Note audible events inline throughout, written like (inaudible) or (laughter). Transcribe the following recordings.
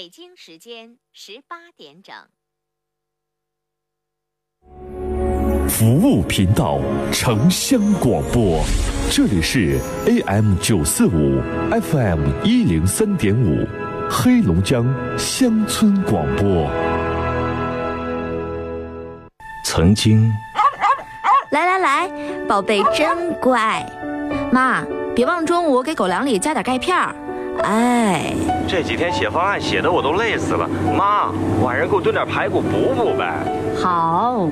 北京时间十八点整。服务频道，城乡广播，这里是 AM 九四五，FM 一零三点五，黑龙江乡村广播。曾经，来来来，宝贝真乖，妈，别忘中午给狗粮里加点钙片儿。哎，这几天写方案写的我都累死了，妈，晚上给我炖点排骨补补呗。好。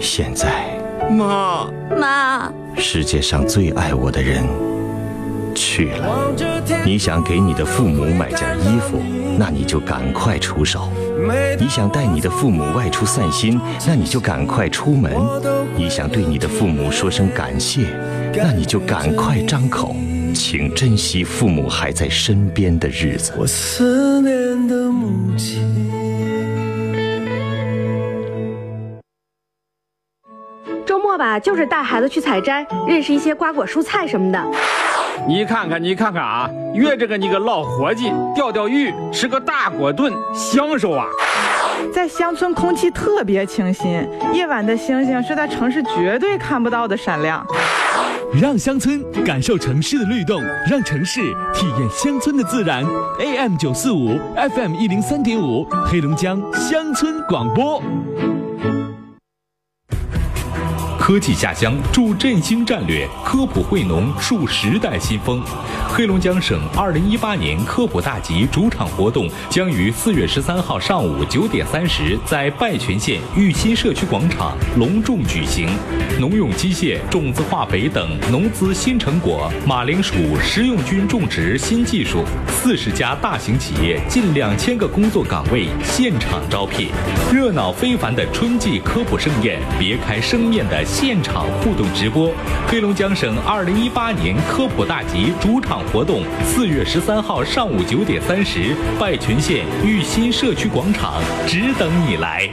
现在，妈妈，世界上最爱我的人去了。你想给你的父母买件衣服，那你就赶快出手；你想带你的父母外出散心，那你就赶快出门；你想对你的父母说声感谢，那你就赶快张口。请珍惜父母还在身边的日子。我思念的母亲。周末吧，就是带孩子去采摘，认识一些瓜果蔬菜什么的。你看看，你看看啊，约着个你个老伙计钓钓鱼，吃个大果炖，享受啊！在乡村，空气特别清新，夜晚的星星是在城市绝对看不到的闪亮。让乡村感受城市的律动，让城市体验乡村的自然。AM 九四五，FM 一零三点五，黑龙江乡村广播。科技下乡助振兴战略，科普惠农树时代新风。黑龙江省二零一八年科普大集主场活动将于四月十三号上午九点三十在拜泉县玉新社区广场隆重举行。农用机械、种子化肥等农资新成果，马铃薯食用菌种植新技术，四十家大型企业，近两千个工作岗位现场招聘。热闹非凡的春季科普盛宴，别开生面的现场互动直播。黑龙江省二零一八年科普大集主场。活动四月十三号上午九点三十，拜泉县玉新社区广场，只等你来。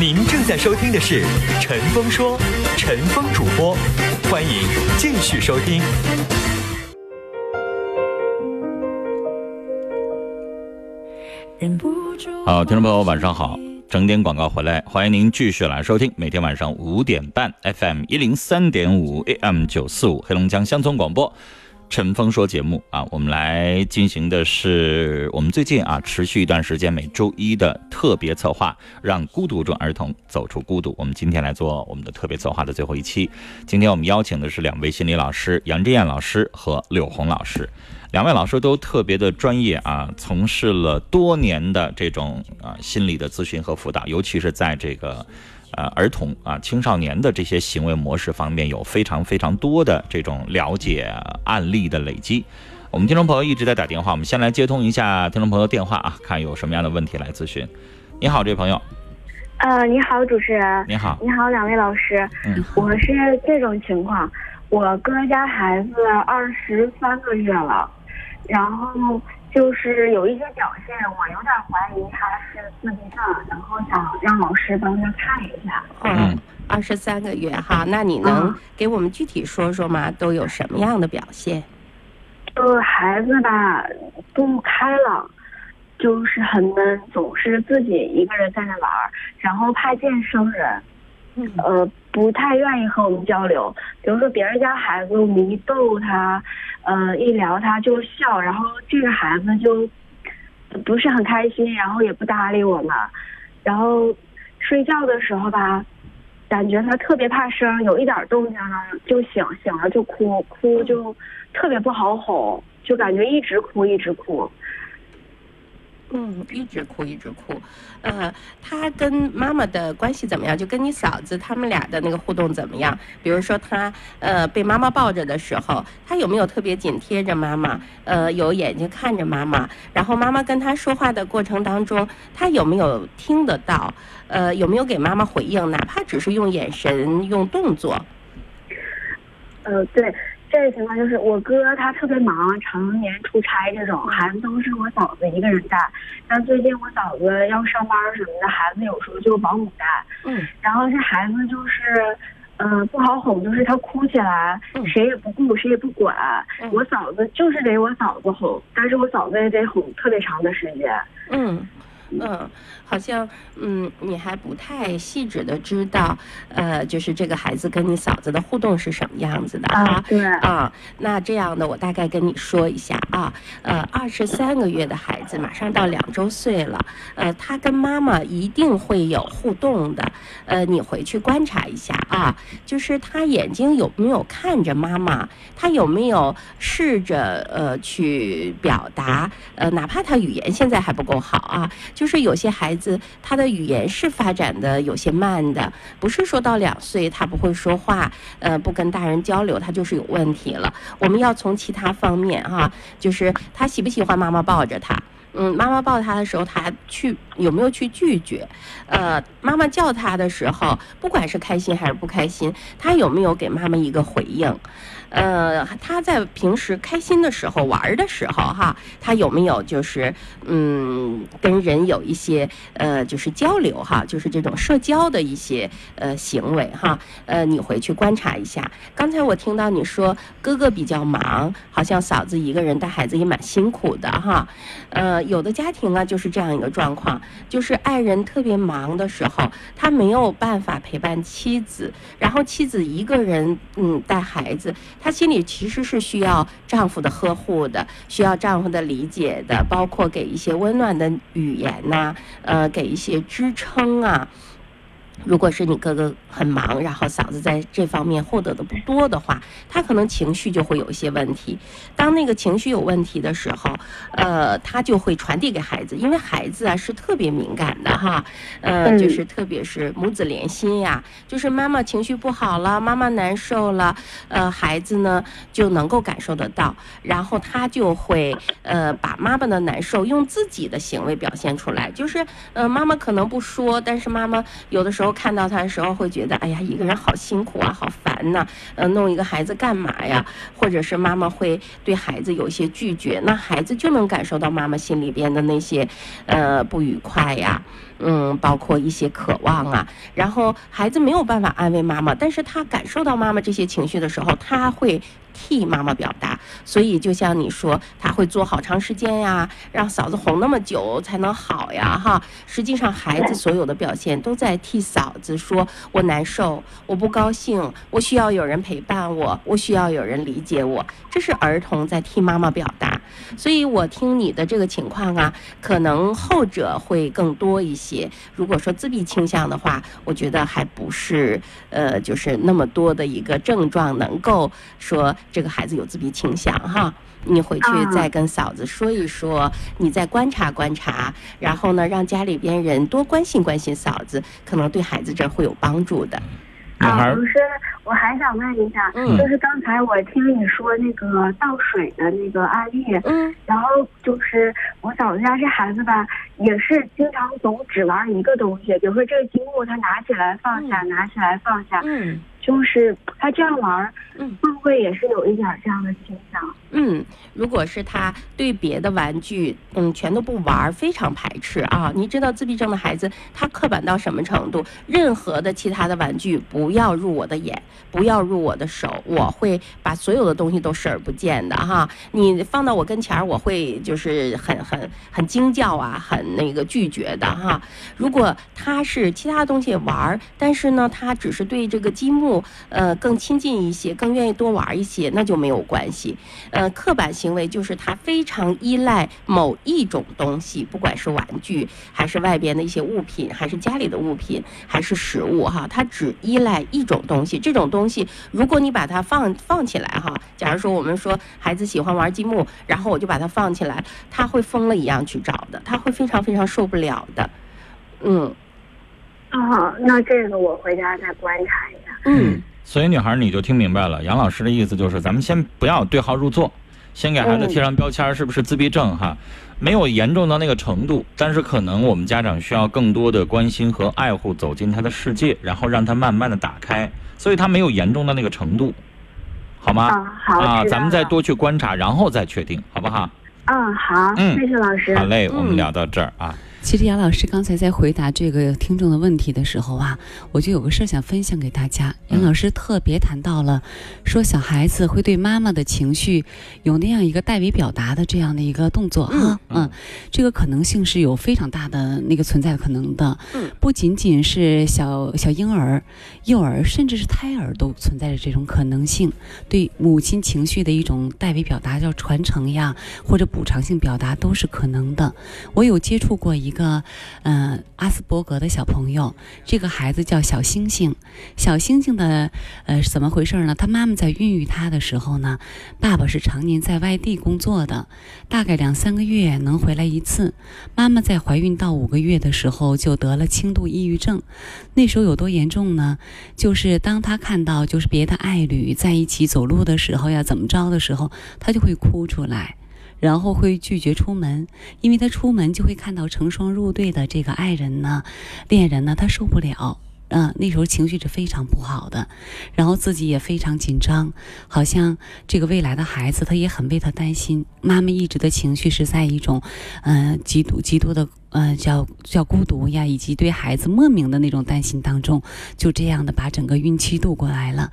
您正在收听的是陈峰说，陈峰主播，欢迎继续收听。好，听众朋友，晚上好。整点广告回来，欢迎您继续来收听每天晚上五点半 FM 一零三点五 AM 九四五黑龙江乡村广播陈峰说节目啊，我们来进行的是我们最近啊持续一段时间每周一的特别策划，让孤独中儿童走出孤独。我们今天来做我们的特别策划的最后一期，今天我们邀请的是两位心理老师杨志燕老师和柳红老师。两位老师都特别的专业啊，从事了多年的这种啊心理的咨询和辅导，尤其是在这个呃儿童啊青少年的这些行为模式方面，有非常非常多的这种了解案例的累积。我们听众朋友一直在打电话，我们先来接通一下听众朋友电话啊，看有什么样的问题来咨询。你好，这位朋友。呃，你好，主持人。你好。你好，两位老师。嗯。我是这种情况，我哥家孩子二十三个月了。然后就是有一些表现，我有点怀疑他是自闭症，然后想让老师帮他看一下。嗯，二十三个月哈，那你能给我们具体说说吗？都有什么样的表现？就孩子吧，不开朗，就是很闷，总是自己一个人在那玩，然后怕见生人。呃，不太愿意和我们交流。比如说别人家孩子，我们一逗他，呃，一聊他就笑，然后这个孩子就不是很开心，然后也不搭理我们。然后睡觉的时候吧，感觉他特别怕生，有一点动静呢就醒，醒了就哭，哭就特别不好哄，就感觉一直哭一直哭。嗯，一直哭一直哭，呃，他跟妈妈的关系怎么样？就跟你嫂子他们俩的那个互动怎么样？比如说他呃被妈妈抱着的时候，他有没有特别紧贴着妈妈？呃，有眼睛看着妈妈？然后妈妈跟他说话的过程当中，他有没有听得到？呃，有没有给妈妈回应？哪怕只是用眼神、用动作？呃，对。这个情况就是我哥他特别忙，常年出差，这种孩子都是我嫂子一个人带。但最近我嫂子要上班什么的，孩子有时候就保姆带。嗯。然后这孩子就是，呃，不好哄，就是他哭起来，谁也不顾，谁也不管。我嫂子就是得我嫂子哄，但是我嫂子也得哄特别长的时间。嗯。嗯，好像嗯，你还不太细致的知道，呃，就是这个孩子跟你嫂子的互动是什么样子的啊？对啊，那这样的我大概跟你说一下啊，呃，二十三个月的孩子马上到两周岁了，呃，他跟妈妈一定会有互动的，呃，你回去观察一下啊，就是他眼睛有没有看着妈妈，他有没有试着呃去表达，呃，哪怕他语言现在还不够好啊。就是有些孩子他的语言是发展的有些慢的，不是说到两岁他不会说话，呃，不跟大人交流，他就是有问题了。我们要从其他方面哈，就是他喜不喜欢妈妈抱着他，嗯，妈妈抱他的时候他去有没有去拒绝，呃，妈妈叫他的时候，不管是开心还是不开心，他有没有给妈妈一个回应？呃，他在平时开心的时候玩的时候，哈，他有没有就是嗯，跟人有一些呃，就是交流哈，就是这种社交的一些呃行为哈，呃，你回去观察一下。刚才我听到你说哥哥比较忙，好像嫂子一个人带孩子也蛮辛苦的哈。呃，有的家庭啊就是这样一个状况，就是爱人特别忙的时候，他没有办法陪伴妻子，然后妻子一个人嗯带孩子。她心里其实是需要丈夫的呵护的，需要丈夫的理解的，包括给一些温暖的语言呐，呃，给一些支撑啊。如果是你哥哥很忙，然后嫂子在这方面获得的不多的话，他可能情绪就会有一些问题。当那个情绪有问题的时候，呃，他就会传递给孩子，因为孩子啊是特别敏感的哈，呃，就是特别是母子连心呀，就是妈妈情绪不好了，妈妈难受了，呃，孩子呢就能够感受得到，然后他就会呃把妈妈的难受用自己的行为表现出来，就是呃妈妈可能不说，但是妈妈有的时候。看到他的时候，会觉得哎呀，一个人好辛苦啊，好烦呐，呃，弄一个孩子干嘛呀？或者是妈妈会对孩子有一些拒绝，那孩子就能感受到妈妈心里边的那些，呃，不愉快呀，嗯，包括一些渴望啊。然后孩子没有办法安慰妈妈，但是他感受到妈妈这些情绪的时候，他会。替妈妈表达，所以就像你说，他会做好长时间呀，让嫂子哄那么久才能好呀，哈。实际上，孩子所有的表现都在替嫂子说：“我难受，我不高兴，我需要有人陪伴我，我需要有人理解我。”这是儿童在替妈妈表达。所以我听你的这个情况啊，可能后者会更多一些。如果说自闭倾向的话，我觉得还不是呃，就是那么多的一个症状能够说。这个孩子有自闭倾向哈，你回去再跟嫂子说一说，你再观察观察，然后呢，让家里边人多关心关心嫂子，可能对孩子这会有帮助的。啊，老师，我还想问一下，就是刚才我听你说那个倒水的那个案例，嗯，然后就是我嫂子家这孩子吧，也是经常总只玩一个东西，比如说这个积木，他拿起来放下，拿起来放下，嗯。就是他这样玩，嗯，会不会也是有一点这样的倾向？嗯，如果是他对别的玩具，嗯，全都不玩，非常排斥啊。你知道自闭症的孩子他刻板到什么程度？任何的其他的玩具不要入我的眼，不要入我的手，我会把所有的东西都视而不见的哈。你放到我跟前儿，我会就是很很很惊叫啊，很那个拒绝的哈。如果他是其他东西玩，但是呢，他只是对这个积木。呃，更亲近一些，更愿意多玩一些，那就没有关系。呃，刻板行为就是他非常依赖某一种东西，不管是玩具，还是外边的一些物品，还是家里的物品，还是食物哈，他只依赖一种东西。这种东西，如果你把它放放起来哈，假如说我们说孩子喜欢玩积木，然后我就把它放起来，他会疯了一样去找的，他会非常非常受不了的。嗯。哦，那这个我回家再观察一下。嗯，所以女孩你就听明白了，杨老师的意思就是，咱们先不要对号入座，先给孩子贴上标签，是不是自闭症哈？没有严重到那个程度，但是可能我们家长需要更多的关心和爱护，走进他的世界，然后让他慢慢的打开，所以他没有严重到那个程度，好吗？啊，好啊，咱们再多去观察，然后再确定，好不好？嗯，好，嗯，谢谢老师。好嘞，我们聊到这儿啊。其实杨老师刚才在回答这个听众的问题的时候啊，我就有个事儿想分享给大家。杨老师特别谈到了，说小孩子会对妈妈的情绪有那样一个代为表达的这样的一个动作哈，嗯，这个可能性是有非常大的那个存在可能的，嗯，不仅仅是小小婴儿、幼儿，甚至是胎儿都存在着这种可能性，对母亲情绪的一种代为表达，叫传承呀，或者补偿性表达都是可能的。我有接触过一。一个，嗯，阿斯伯格的小朋友，这个孩子叫小星星。小星星的，呃，是怎么回事呢？他妈妈在孕育他的时候呢，爸爸是常年在外地工作的，大概两三个月能回来一次。妈妈在怀孕到五个月的时候就得了轻度抑郁症，那时候有多严重呢？就是当他看到就是别的爱侣在一起走路的时候呀，怎么着的时候，他就会哭出来。然后会拒绝出门，因为他出门就会看到成双入对的这个爱人呢、恋人呢，他受不了。嗯，那时候情绪是非常不好的，然后自己也非常紧张，好像这个未来的孩子他也很为他担心。妈妈一直的情绪是在一种，嗯，极度极度的。嗯，叫叫孤独呀，以及对孩子莫名的那种担心当中，就这样的把整个孕期度过来了。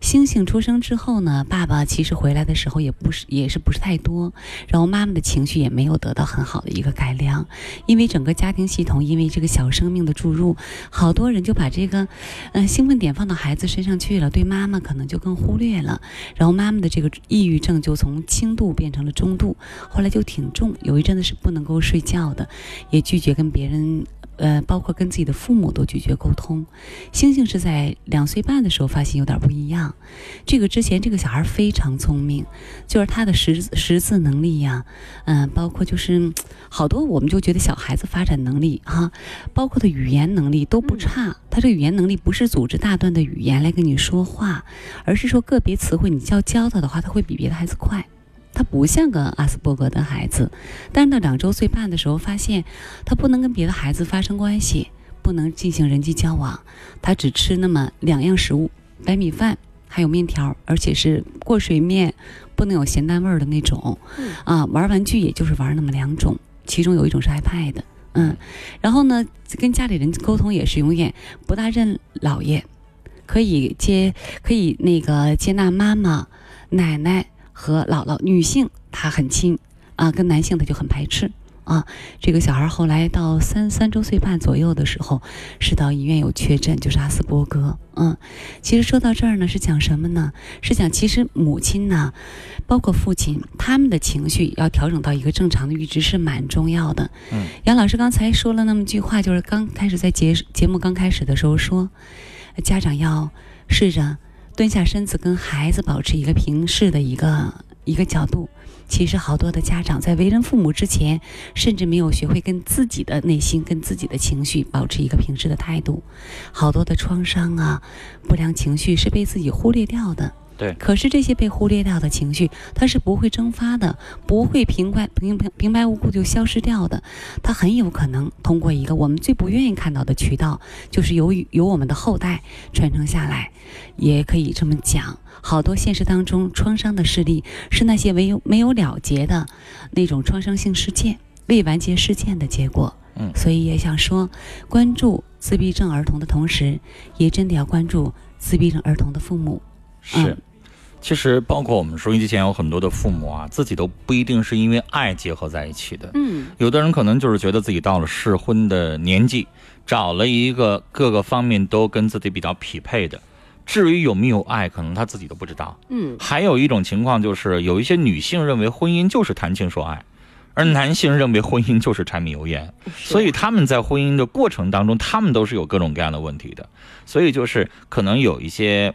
星星出生之后呢，爸爸其实回来的时候也不是也是不是太多，然后妈妈的情绪也没有得到很好的一个改良，因为整个家庭系统因为这个小生命的注入，好多人就把这个嗯兴奋点放到孩子身上去了，对妈妈可能就更忽略了，然后妈妈的这个抑郁症就从轻度变成了中度，后来就挺重，有一阵子是不能够睡觉的，也。拒绝跟别人，呃，包括跟自己的父母都拒绝沟通。星星是在两岁半的时候发现有点不一样。这个之前这个小孩非常聪明，就是他的识识字能力呀，嗯，包括就是好多我们就觉得小孩子发展能力哈，包括的语言能力都不差。他这语言能力不是组织大段的语言来跟你说话，而是说个别词汇你要教他的话，他会比别的孩子快。他不像个阿斯伯格的孩子，但是到两周岁半的时候，发现他不能跟别的孩子发生关系，不能进行人际交往，他只吃那么两样食物：白米饭还有面条，而且是过水面，不能有咸淡味儿的那种。啊，玩玩具也就是玩那么两种，其中有一种是 iPad。嗯，然后呢，跟家里人沟通也是永远不大认姥爷，可以接可以那个接纳妈妈、奶奶。和姥姥女性她很亲啊，跟男性她就很排斥啊。这个小孩后来到三三周岁半左右的时候，是到医院有确诊，就是阿斯伯格。嗯，其实说到这儿呢，是讲什么呢？是讲其实母亲呢，包括父亲，他们的情绪要调整到一个正常的阈值是蛮重要的。嗯，杨老师刚才说了那么句话，就是刚开始在节节目刚开始的时候说，家长要试着。蹲下身子，跟孩子保持一个平视的一个一个角度。其实好多的家长在为人父母之前，甚至没有学会跟自己的内心、跟自己的情绪保持一个平视的态度。好多的创伤啊，不良情绪是被自己忽略掉的。对，可是这些被忽略掉的情绪，它是不会蒸发的，不会平白平平平白无故就消失掉的。它很有可能通过一个我们最不愿意看到的渠道，就是由于由我们的后代传承下来，也可以这么讲。好多现实当中创伤的事例，是那些没有没有了结的那种创伤性事件、未完结事件的结果。嗯，所以也想说，关注自闭症儿童的同时，也真的要关注自闭症儿童的父母。是。其实，包括我们收音机前有很多的父母啊，自己都不一定是因为爱结合在一起的。嗯，有的人可能就是觉得自己到了适婚的年纪，找了一个各个方面都跟自己比较匹配的。至于有没有爱，可能他自己都不知道。嗯，还有一种情况就是，有一些女性认为婚姻就是谈情说爱，而男性认为婚姻就是柴米油盐，所以他们在婚姻的过程当中，他们都是有各种各样的问题的。所以就是可能有一些。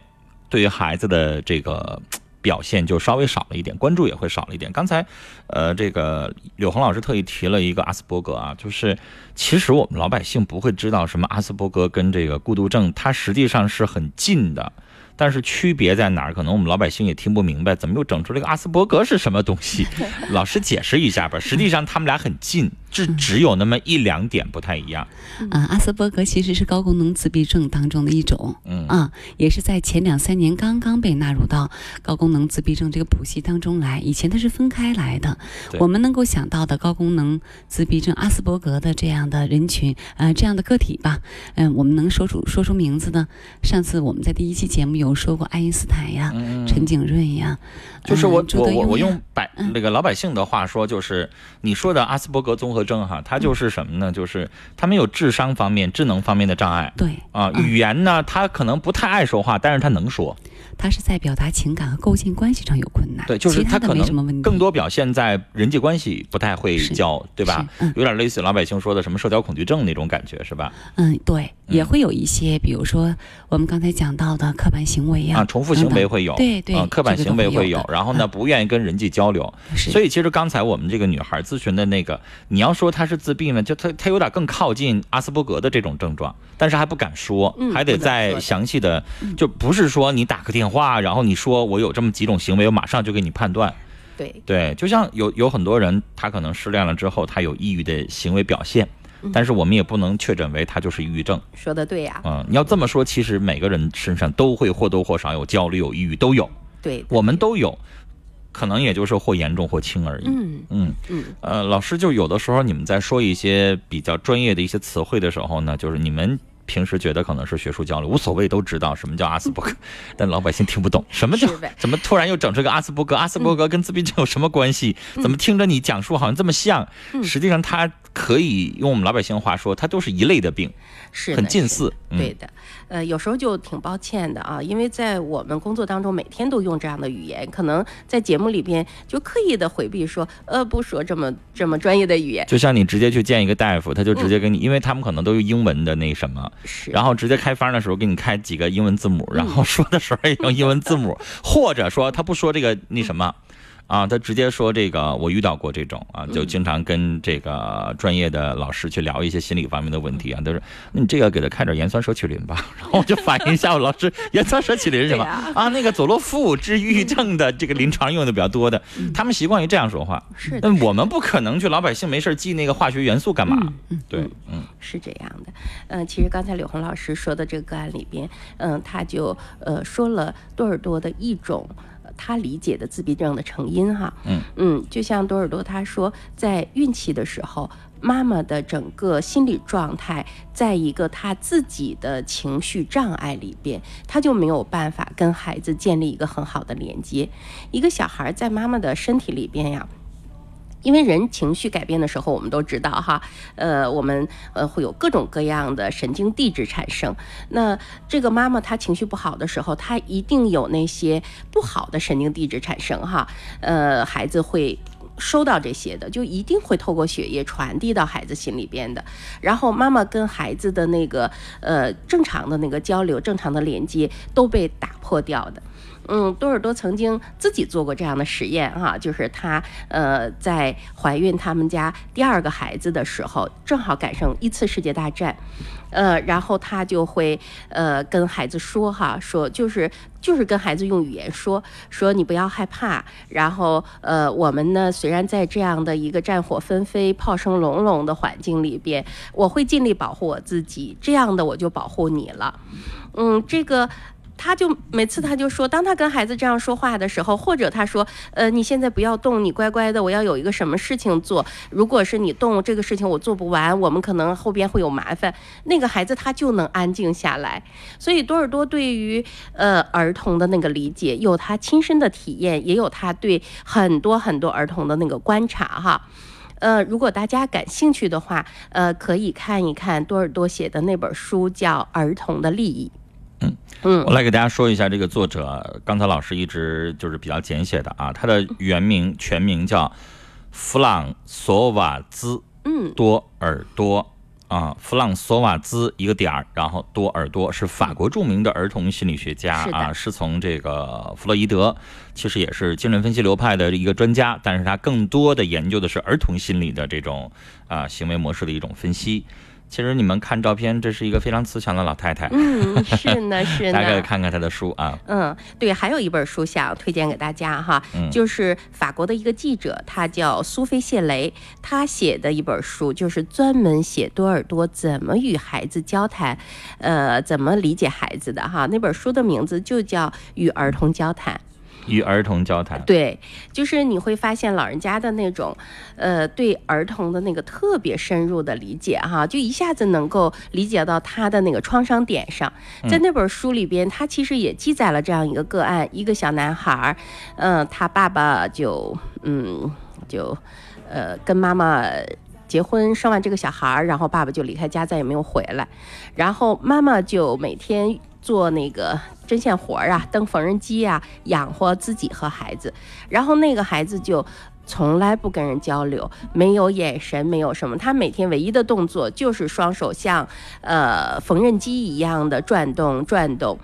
对于孩子的这个表现就稍微少了一点，关注也会少了一点。刚才，呃，这个柳红老师特意提了一个阿斯伯格啊，就是其实我们老百姓不会知道什么阿斯伯格跟这个孤独症，它实际上是很近的，但是区别在哪儿？可能我们老百姓也听不明白，怎么又整出这个阿斯伯格是什么东西？(laughs) 老师解释一下吧。实际上他们俩很近。这只有那么一两点不太一样。啊，阿斯伯格其实是高功能自闭症当中的一种，嗯啊，也是在前两三年刚刚被纳入到高功能自闭症这个谱系当中来。以前它是分开来的。我们能够想到的高功能自闭症阿斯伯格的这样的人群，呃，这样的个体吧，嗯、我们能说出说出名字的？上次我们在第一期节目有说过爱因斯坦呀、陈景润呀，嗯就是我我我我用百那个老百姓的话说，就是你说的阿斯伯格综合征哈，它就是什么呢？就是他们有智商方面、智能方面的障碍。对啊，语言呢，他可能不太爱说话，但是他能说。他是在表达情感和构建关系上有困难，对，就是他可。能更多表现在人际关系不太会交，对吧？嗯有点类似老百姓说的什么社交恐惧症那种感觉，是吧？嗯，对，也会有一些，比如说我们刚才讲到的刻板行为呀、啊，重复行为会有，对对、啊，刻板行为会有然后呢，不愿意跟人际交流，所以其实刚才我们这个女孩咨询的那个，你要说她是自闭呢，就她她有点更靠近阿斯伯格的这种症状，但是还不敢说，嗯还得再详细的，就不是说你打个电话，然后你说我有这么几种行为，我马上就给你判断。对。对，就像有有很多人，他可能失恋了之后，他有抑郁的行为表现，嗯但是我们也不能确诊为他就是抑郁症。说的对呀、嗯，你要这么说，其实每个人身上都会或多或少有焦虑、有抑郁，都有，对，我们都有，可能也就是或严重或轻而已。嗯嗯嗯，呃，老师就有的时候你们在说一些比较专业的一些词汇的时候呢，就是你们。平时觉得可能是学术交流，无所谓，都知道什么叫阿斯伯格，(laughs) 但老百姓听不懂什么叫怎么突然又整出个阿斯伯格？阿斯伯格跟自闭症有什么关系？怎么听着你讲述好像这么像？实际上它可以用我们老百姓话说，它都是一类的病，是的很近似。嗯对的，呃，有时候就挺抱歉的啊，因为在我们工作当中每天都用这样的语言，可能在节目里边就刻意的回避说，呃，不说这么这么专业的语言。就像你直接去见一个大夫，他就直接给你，因为他们可能都用英文的那什么，是然后直接开方的时候给你开几个英文字母，然后说的时候也用英文字母，(laughs) 或者说他不说这个那什么。啊，他直接说这个，我遇到过这种啊，就经常跟这个专业的老师去聊一些心理方面的问题啊。他说，那你这个给他开点盐酸舍曲林吧。然后我就反映一下，我老师盐酸舍曲林是什么啊？那个佐洛夫治抑郁症的这个临床用的比较多的，他们习惯于这样说话。是的那我们不可能去老百姓没事记那个化学元素干嘛？对，嗯。是这样的，嗯、其实刚才柳红老师说的这个个案里边，嗯、他就呃说了多尔多的一种。呃他理解的自闭症的成因哈，嗯嗯，就像多尔多他说，在孕期的时候，妈妈的整个心理状态，在一个他自己的情绪障碍里边，他就没有办法跟孩子建立一个很好的连接。一个小孩在妈妈的身体里边呀，因为人情绪改变的时候，我们都知道哈，呃，我们呃会有各种各样的神经递质产生。那这个妈妈她情绪不好的时候，她一定有那些不好的神经递质产生哈，呃，孩子会。收到这些的，就一定会透过血液传递到孩子心里边的。然后妈妈跟孩子的那个呃正常的那个交流、正常的连接都被打破掉的。嗯，多尔多曾经自己做过这样的实验哈、就是他呃在怀孕他们家第二个孩子的时候，正好赶上一次世界大战，呃，然后他就会呃跟孩子说哈，说就是就是跟孩子用语言说说你不要害怕，然后呃我们呢虽然在这样的一个战火纷飞、炮声隆隆的环境里边，我会尽力保护我自己，这样的我就保护你了，嗯，这个。他就每次他就说，当他跟孩子这样说话的时候，或者他说，呃，你现在不要动，你乖乖的，我要有一个什么事情做。如果是你动这个事情，我做不完，我们可能后边会有麻烦。那个孩子他就能安静下来。所以多尔多对于呃儿童的那个理解，有他亲身的体验，也有他对很多很多儿童的那个观察哈。呃，如果大家感兴趣的话，呃，可以看一看多尔多写的那本书，叫《儿童的利益》。嗯。嗯。我来给大家说一下这个作者，刚才老师一直就是比较简写的啊，他的原名全名叫弗朗索瓦兹嗯。多尔多。啊，弗朗索瓦兹一个点儿，然后多尔多是法国著名的儿童心理学家啊，是从这个弗洛伊德，其实也是精神分析流派的一个专家，但是他更多的研究的是儿童心理的这种啊行为模式的一种分析。其实你们看照片，这是一个非常慈祥的老太太。嗯，是呢，(laughs) 是呢。大家可以看看她的书啊。嗯，对，还有一本书想推荐给大家哈，嗯就是法国的一个记者，他叫苏菲谢雷，他写的一本书，就是专门写多尔多怎么与孩子交谈，呃，怎么理解孩子的哈。那本书的名字就叫《与儿童交谈》。与儿童交谈。对，就是你会发现老人家的那种，呃，对儿童的那个特别深入的理解哈，就一下子能够理解到他的那个创伤点上。在那本书里边，他其实也记载了这样一个个案：一个小男孩儿，嗯、他爸爸就嗯就呃跟妈妈。结婚生完这个小孩儿，然后爸爸就离开家，再也没有回来。然后妈妈就每天做那个针线活儿啊，蹬缝纫机啊，养活自己和孩子。然后那个孩子就从来不跟人交流，没有眼神，没有什么。他每天唯一的动作就是双手像呃缝纫机一样的转动转动。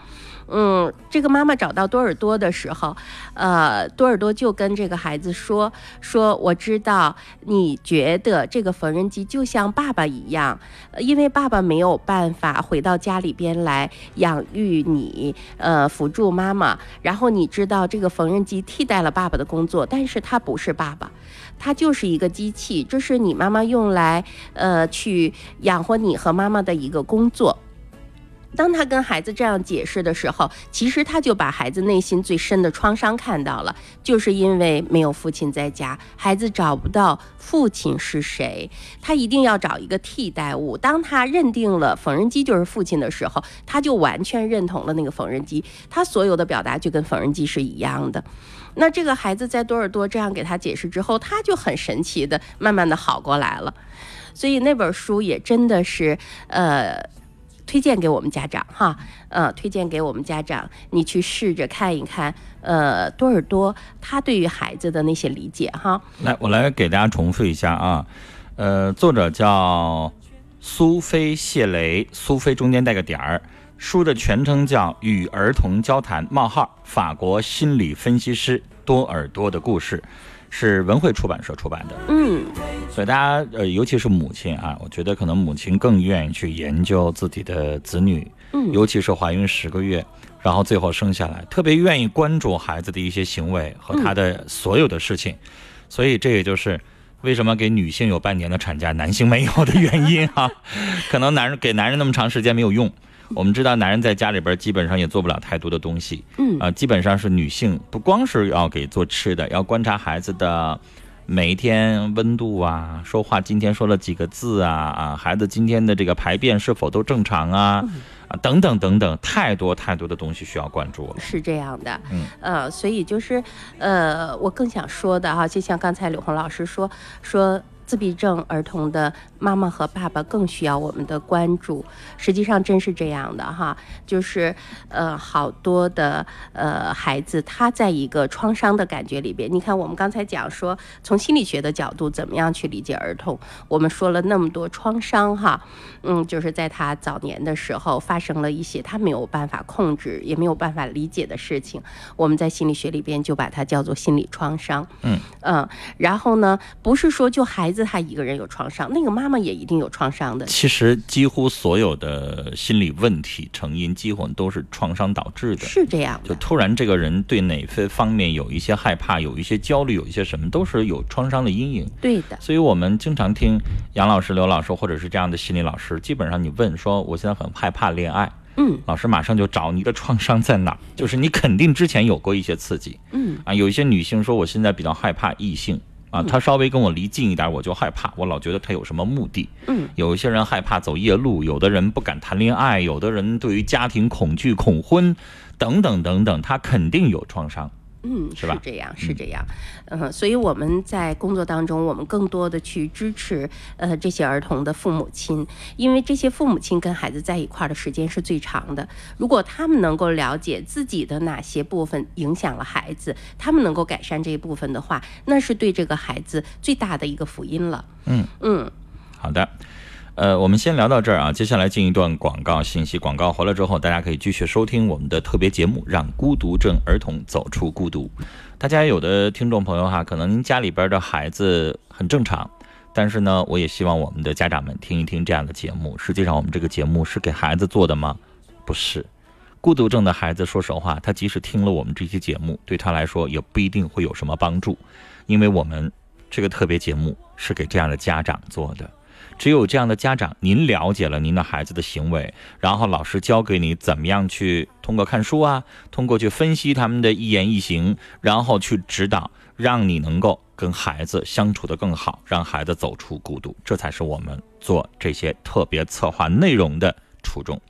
嗯，这个妈妈找到多尔多的时候，呃，多尔多就跟这个孩子说说，我知道你觉得这个缝纫机就像爸爸一样，因为爸爸没有办法回到家里边来养育你，呃，辅助妈妈。然后你知道这个缝纫机替代了爸爸的工作，但是它不是爸爸。它就是一个机器，这是你妈妈用来呃去养活你和妈妈的一个工作。当他跟孩子这样解释的时候，其实他就把孩子内心最深的创伤看到了，就是因为没有父亲在家，孩子找不到父亲是谁，他一定要找一个替代物。当他认定了缝纫机就是父亲的时候，他就完全认同了那个缝纫机，他所有的表达就跟缝纫机是一样的。那这个孩子在多尔多这样给他解释之后，他就很神奇的慢慢的好过来了。所以那本书也真的是，呃。推荐给我们家长哈，呃，推荐给我们家长，你去试着看一看，呃，多尔多他对于孩子的那些理解哈。来，我来给大家重复一下啊，呃，作者叫苏菲谢雷，苏菲中间带个点儿。书的全称叫《与儿童交谈：冒号法国心理分析师多尔多的故事》，是文汇出版社出版的。嗯，所以大家呃，尤其是母亲啊，我觉得可能母亲更愿意去研究自己的子女，嗯尤其是怀孕十个月，然后最后生下来，特别愿意关注孩子的一些行为和他的所有的事情。所以这也就是为什么给女性有半年的产假，男性没有的原因啊。(laughs) 可能男人给男人那么长时间没有用。我们知道，男人在家里边基本上也做不了太多的东西，嗯啊、基本上是女性，不光是要给做吃的，要观察孩子的每一天温度啊，说话今天说了几个字啊，啊，孩子今天的这个排便是否都正常啊，啊，等等等等，太多太多的东西需要关注了。是这样的，嗯，呃，所以就是，呃，我更想说的哈，就像刚才柳红老师说说。自闭症儿童的妈妈和爸爸更需要我们的关注，实际上真是这样的哈，就是呃好多的呃孩子他在一个创伤的感觉里边，你看我们刚才讲说从心理学的角度怎么样去理解儿童，我们说了那么多创伤哈，嗯，就是在他早年的时候发生了一些他没有办法控制也没有办法理解的事情，我们在心理学里边就把它叫做心理创伤。嗯嗯，然后呢，不是说就孩子他一个人有创伤，那个妈妈也一定有创伤的。其实几乎所有的心理问题成因，几乎都是创伤导致的。是这样的，就突然这个人对哪些方面有一些害怕，有一些焦虑，有一些什么，都是有创伤的阴影。对的。所以我们经常听杨老师、刘老师，或者是这样的心理老师，基本上你问说，我现在很害怕恋爱，嗯，老师马上就找你的创伤在哪儿，就是你肯定之前有过一些刺激，嗯啊，有一些女性说我现在比较害怕异性。啊，他稍微跟我离近一点，我就害怕，我老觉得他有什么目的。嗯，有一些人害怕走夜路，有的人不敢谈恋爱，有的人对于家庭恐惧、恐婚，等等等等，他肯定有创伤。嗯，是吧是这样，是这样，嗯、所以我们在工作当中，我们更多的去支持呃这些儿童的父母亲，因为这些父母亲跟孩子在一块儿的时间是最长的。如果他们能够了解自己的哪些部分影响了孩子，他们能够改善这一部分的话，那是对这个孩子最大的一个福音了。嗯嗯，好的。呃，我们先聊到这儿啊，接下来进一段广告信息。广告回来之后，大家可以继续收听我们的特别节目《让孤独症儿童走出孤独》。大家有的听众朋友哈，可能您家里边的孩子很正常，但是呢，我也希望我们的家长们听一听这样的节目。实际上，我们这个节目是给孩子做的吗？不是。孤独症的孩子，说实话，他即使听了我们这期节目，对他来说也不一定会有什么帮助，因为我们这个特别节目是给这样的家长做的。只有这样的家长，您了解了您的孩子的行为，然后老师教给你怎么样去通过看书啊，通过去分析他们的一言一行，然后去指导，让你能够跟孩子相处的更好，让孩子走出孤独，这才是我们做这些特别策划内容的初衷。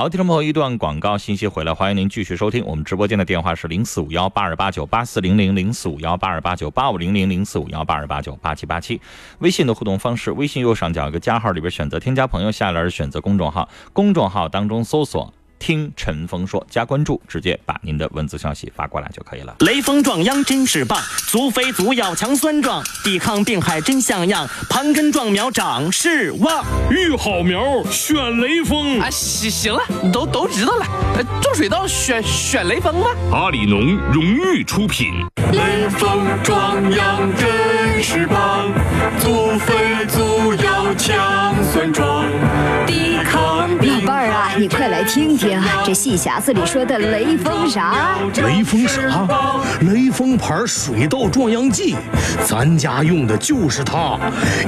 好，听众朋友，一段广告信息回来，欢迎您继续收听。我们直播间的电话是零四五幺八二八九八四零零零四五幺八二八九八五零零零四五幺八二八九八七八七。微信的互动方式，微信右上角一个加号里边选择添加朋友，下栏选择公众号，公众号当中搜索。听陈峰说，加关注，直接把您的文字消息发过来就可以了。雷锋壮秧真是棒，足肥足要强酸壮，抵抗病害真像样，盘根壮苗长势旺。育好苗选雷锋啊！行行了，都都知道了。种水稻选选雷锋吗？阿里农荣誉出品。雷锋壮秧真是棒，足肥足要强酸壮，抵抗你快来听听这戏匣子里说的雷锋啥？雷锋啥？雷锋牌水稻壮阳剂，咱家用的就是它。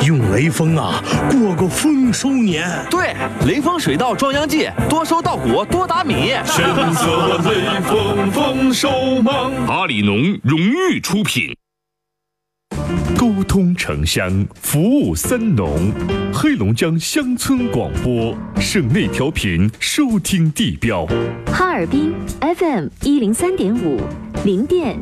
用雷锋啊，过个丰收年。对，雷锋水稻壮阳剂，多收稻谷，多打米。选择雷锋丰收忙。阿里农荣誉出品。沟通城乡，服务三农，黑龙江乡村广播，省内调频收听地标：哈尔滨 FM 一零三点五，林甸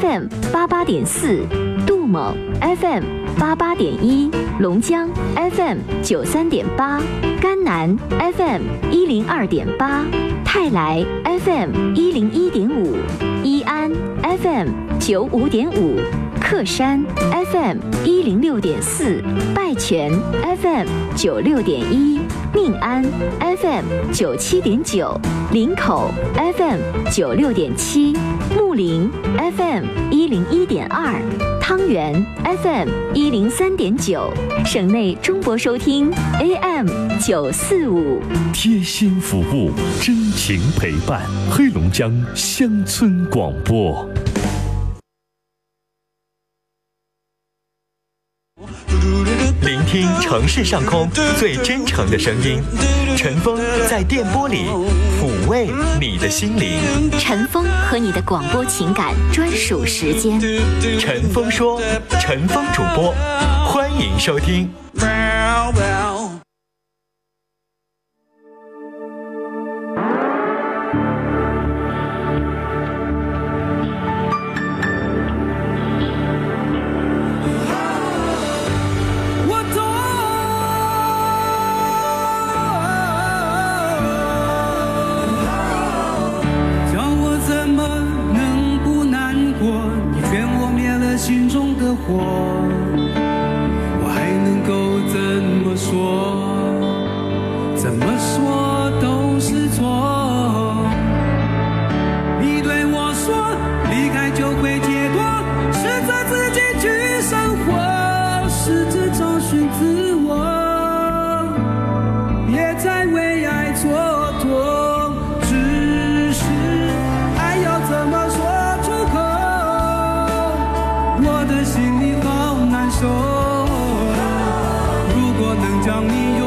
FM 八八点四，杜蒙 FM 八八点一，龙江 FM 九三点八，甘南 FM 一零二点八，泰来 FM 一零一点五，伊安 FM 九五点五。克山 FM 一零六点四，拜泉 FM 九六点一，宁安 FM 九七点九，林口 FM 九六点七，木林 FM 一零一点二，汤圆 FM 一零三点九，省内中波收听 AM 九四五，贴心服务，真情陪伴，黑龙江乡村广播。城市上空最真诚的声音，陈峰在电波里抚慰你的心灵。陈峰和你的广播情感专属时间。陈峰说，陈峰主播，欢迎收听。我我还能够怎么说，怎么说都是错。你对我说离开就会解脱，试着自己去生活，试着找寻自我。如果能将你拥。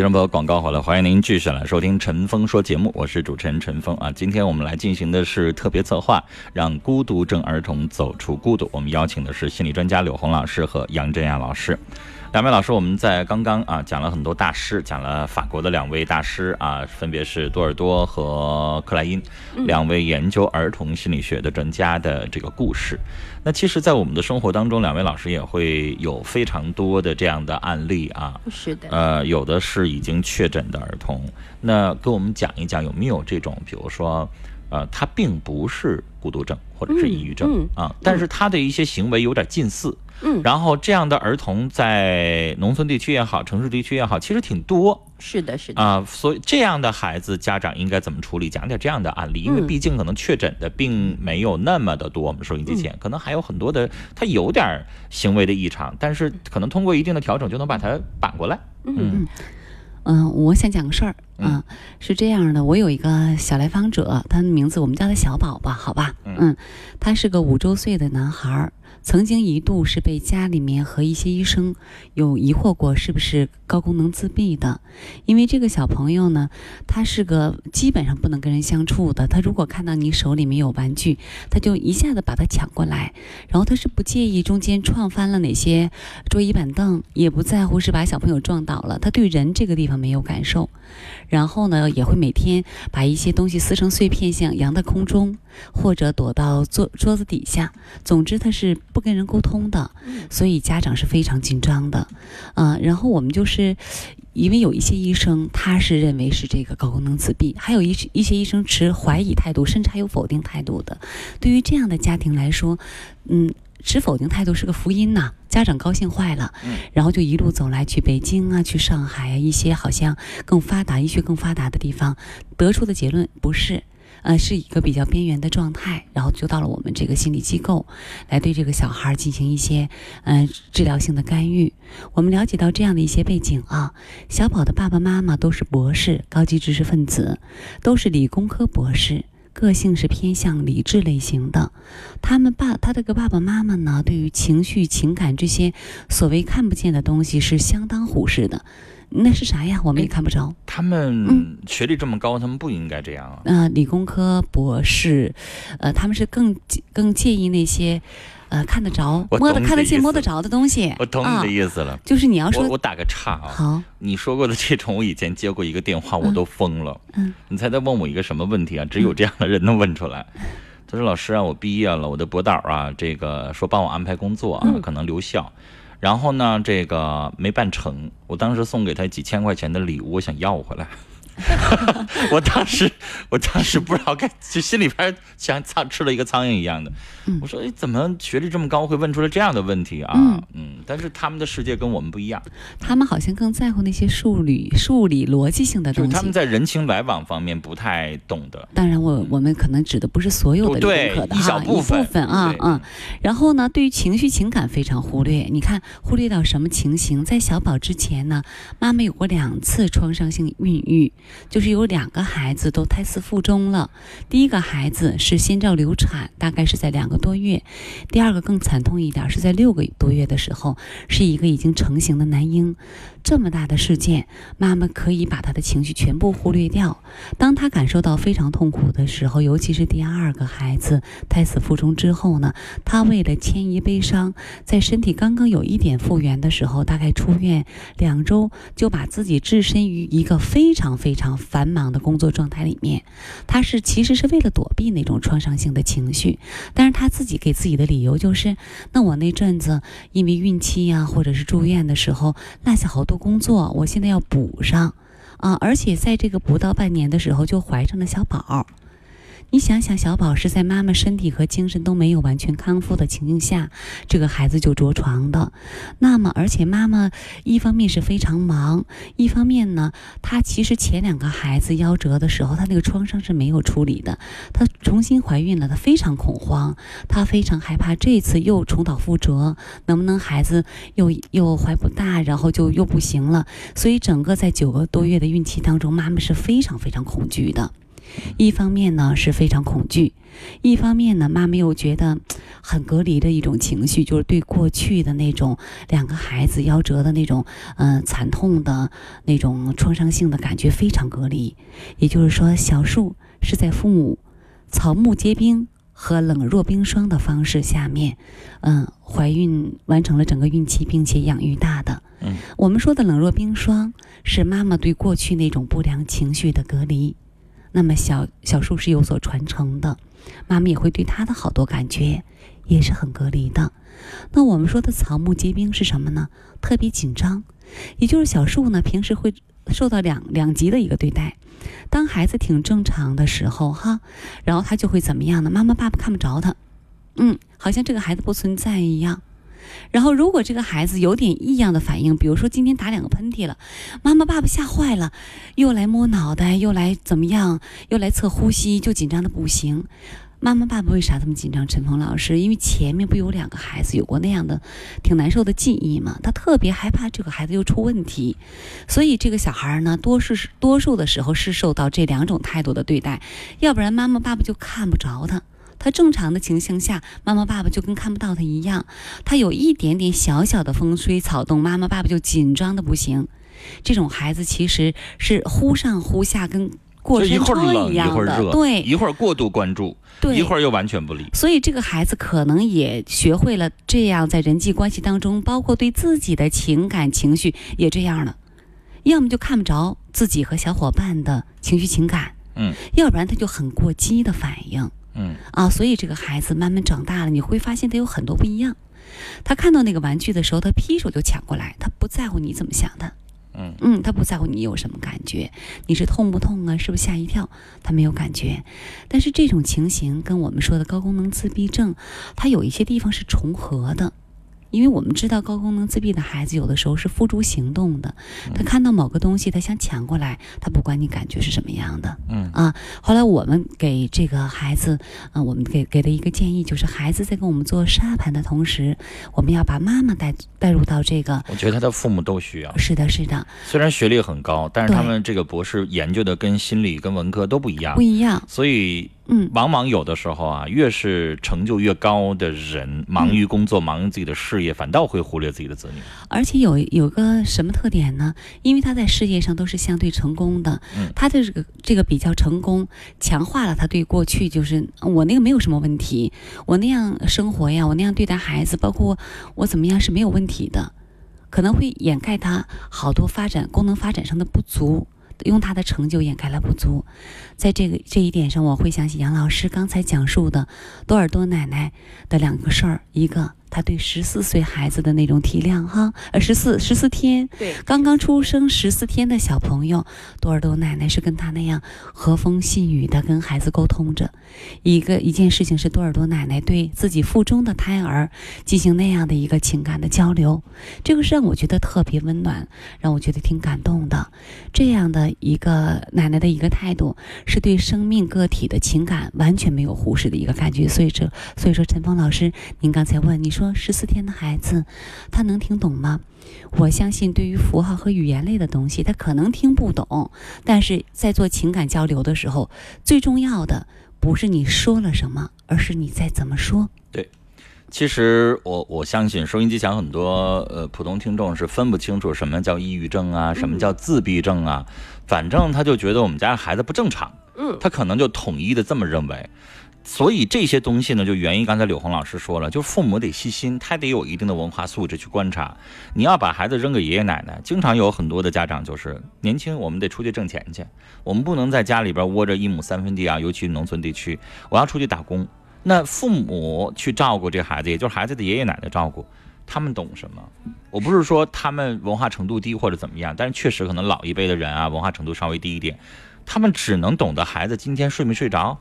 听众朋友，广告好了，欢迎您继续来收听陈峰说节目，我是主持人陈峰啊。今天我们来进行的是特别策划，让孤独症儿童走出孤独。我们邀请的是心理专家柳红老师和杨振亚老师。两位老师，我们在刚刚啊讲了很多大师，讲了法国的两位大师啊，分别是多尔多和克莱因嗯两位研究儿童心理学的专家的这个故事。那其实，在我们的生活当中，两位老师也会有非常多的这样的案例啊。是的，呃，有的是已经确诊的儿童，那跟我们讲一讲有没有这种，比如说，呃，他并不是孤独症或者是抑郁症、嗯啊，但是他的一些行为有点近似。嗯，然后这样的儿童在农村地区也好，城市地区也好，其实挺多是的，是的，啊。所以这样的孩子，家长应该怎么处理？讲点这样的案例，因为嗯毕竟可能确诊的并没有那么的多。我们收音机前可能还有很多的，他有点行为的异常，但是可能通过一定的调整就能把它扳过来。嗯嗯，我想讲个事儿啊，是这样的，我有一个小来访者，他的名字我们叫他小宝宝，好吧？嗯，他是个五周岁的男孩儿，曾经一度是被家里面和一些医生有疑惑过是不是高功能自闭的，因为这个小朋友呢，他是个基本上不能跟人相处的，他如果看到你手里面有玩具，他就一下子把它抢过来，然后他是不介意中间撞翻了哪些桌椅板凳，也不在乎是把小朋友撞倒了，他对人这个地方没有感受，然后呢，也会每天把一些东西撕成碎片，像扬在空中，或者躲到桌桌子底下。总之，他是不跟人沟通的，所以家长是非常紧张的。啊、然后我们就是。因为有一些医生，他是认为是这个高功能自闭，还有一一些医生持怀疑态度，甚至还有否定态度的。对于这样的家庭来说，嗯，持否定态度是个福音呐、家长高兴坏了，然后就一路走来，去北京啊，去上海啊，一些好像更发达、医学更发达的地方，得出的结论不是。呃，是一个比较边缘的状态，然后就到了我们这个心理机构，来对这个小孩儿进行一些嗯、呃、治疗性的干预。我们了解到这样的一些背景啊，小宝的爸爸妈妈都是博士、高级知识分子，都是理工科博士。个性是偏向理智类型的，他们爸他这个爸爸妈妈呢，对于情绪、情感这些所谓看不见的东西是相当忽视的。那是啥呀？我们也看不着。他们学历这么高，他们不应该这样啊。呃，理工科博士，呃，他们是更更介意那些，呃，看得着、摸得看得见、摸得着的东西。我懂你啊的意思了，就是你要说我我打个岔啊，好，你说过的这种，我以前接过一个电话，我都疯了。嗯，你猜他问我一个什么问题啊？只有这样的人能问出来。他说：“老师啊，我毕业了，我的博导啊，这个说帮我安排工作啊，嗯可能留校，然后呢，这个没办成。我当时送给他几千块钱的礼物，我想要回来。(laughs) 我当时，我当时不知道该，就心里边像苍吃了一个苍蝇一样的。我说，哎，怎么学历这么高会问出来这样的问题啊？嗯嗯，但是他们的世界跟我们不一样，他们好像更在乎那些数理、数理逻辑性的东西。就是他们在人情来往方面不太懂得。当然我，我们可能指的不是所有的理对工科的一小哈，部分啊，嗯。然后呢，对于情绪情感非常忽略。你看，忽略到什么情形？在小宝之前呢，妈妈有过两次创伤性孕育，就是有两个孩子都胎死腹中了。第一个孩子是先兆流产，大概是在两个多月；第二个更惨痛一点，是在六个多月的时候，是一个已经成型的男婴。这么大的事件，妈妈可以把她的情绪全部忽略掉。当她感受到非常痛苦的时候，尤其是第二个孩子胎死腹中之后呢，她为了迁移悲伤，在身体刚刚有一点复原的时候，大概出院两周，就把自己置身于一个非常非常常繁忙的工作状态里面。他是其实是为了躲避那种创伤性的情绪，但是他自己给自己的理由就是，那我那阵子因为孕期呀、或者是住院的时候落下好多工作，我现在要补上啊！而且在这个不到半年的时候就怀上了小宝。你想想，小宝是在妈妈身体和精神都没有完全康复的情境下，这个孩子就着床的。那么，而且妈妈一方面是非常忙，一方面呢，她其实前两个孩子夭折的时候，她那个创伤是没有处理的。她重新怀孕了，她非常恐慌，她非常害怕这次又重蹈覆辙，能不能孩子又又怀不大，然后就又不行了。所以，整个在九个多月的孕期当中，妈妈是非常非常恐惧的。一方面呢是非常恐惧，一方面呢妈妈又觉得很隔离的一种情绪，就是对过去的那种两个孩子夭折的那种嗯、呃惨痛的那种创伤性的感觉非常隔离。也就是说，小树是在父母草木皆兵和冷若冰霜的方式下面，嗯、怀孕完成了整个孕期，并且养育大的。嗯，我们说的冷若冰霜是妈妈对过去那种不良情绪的隔离，那么小小树是有所传承的，妈妈也会对他的好多感觉也是很隔离的。那我们说的草木皆兵是什么呢？特别紧张，也就是小树呢平时会受到两两极的一个对待。当孩子挺正常的时候，哈，然后他就会怎么样呢？妈妈爸爸看不着他，嗯，好像这个孩子不存在一样。然后如果这个孩子有点异样的反应，比如说今天打两个喷嚏了，妈妈爸爸吓坏了，又来摸脑袋，又来怎么样，又来测呼吸，就紧张的不行。妈妈爸爸为啥这么紧张？陈峰老师，因为前面不有两个孩子有过那样的挺难受的记忆吗？他特别害怕这个孩子又出问题，所以这个小孩呢，多是多数的时候是受到这两种态度的对待，要不然妈妈爸爸就看不着他。他正常的情形下，妈妈爸爸就跟看不到他一样。他有一点点小小的风吹草动，妈妈爸爸就紧张的不行。这种孩子其实是忽上忽下，跟过一会儿一样的，会儿热，对，一会儿过度关注，对一会儿又完全不理。所以这个孩子可能也学会了这样在人际关系当中，包括对自己的情感情绪也这样了，要么就看不着自己和小伙伴的情绪情感，嗯要不然他就很过激的反应嗯啊。所以这个孩子慢慢长大了，你会发现他有很多不一样。他看到那个玩具的时候，他劈手就抢过来，他不在乎你怎么想的。嗯嗯，他不在乎你有什么感觉，你是痛不痛啊？是不是吓一跳？他没有感觉。但是这种情形跟我们说的高功能自闭症，它有一些地方是重合的。因为我们知道高功能自闭的孩子有的时候是付诸行动的，他看到某个东西，他想抢过来，他不管你感觉是什么样的，嗯啊。后来我们给这个孩子，啊，我们给给的一个建议就是，孩子在跟我们做沙盘的同时，我们要把妈妈带带入到这个。我觉得他的父母都需要。是的，是的，虽然学历很高，但是他们这个博士研究的跟心理、跟文科都不一样，不一样。所以，嗯，往往有的时候啊，越是成就越高的人，忙于工作、忙于自己的事业，反倒会忽略自己的子女。而且有有个什么特点呢？因为他在事业上都是相对成功的，嗯他的这个这个比较成功，强化了他对过去就是我那个没有什么问题，我那样生活呀，我那样对待孩子，包括我怎么样是没有问题的，可能会掩盖他好多发展功能发展上的不足。用他的成就掩盖了不足，在这个这一点上，我会想起杨老师刚才讲述的多尔多奶奶的两个事儿，一个她对十四岁孩子的那种体谅哈，呃十四十四天，对，刚刚出生十四天的小朋友，多尔多奶奶是跟他那样和风细雨的跟孩子沟通着。一个一件事情是多尔多奶奶对自己腹中的胎儿进行那样的一个情感的交流，这个是让我觉得特别温暖，让我觉得挺感动的。这样的一个奶奶的一个态度，是对生命个体的情感完全没有忽视的一个感觉。所以这，所以说陈峰老师，您刚才问你说十四天的孩子，他能听懂吗？我相信，对于符号和语言类的东西，他可能听不懂，但是在做情感交流的时候，最重要的不是你说了什么，而是你在怎么说。对，其实我我相信收音机前很多呃普通听众是分不清楚什么叫抑郁症啊，什么叫自闭症啊，反正他就觉得我们家孩子不正常，嗯，他可能就统一的这么认为。所以这些东西呢，就源于刚才柳红老师说了，就父母得细心，他得有一定的文化素质去观察。你要把孩子扔给爷爷奶奶，经常有很多的家长就是年轻，我们得出去挣钱去，我们不能在家里边窝着一亩三分地啊，尤其是农村地区，我要出去打工。那父母去照顾这孩子，也就是孩子的爷爷奶奶照顾，他们懂什么？我不是说他们文化程度低或者怎么样，但是确实可能老一辈的人啊，文化程度稍微低一点，他们只能懂得孩子今天睡没睡着，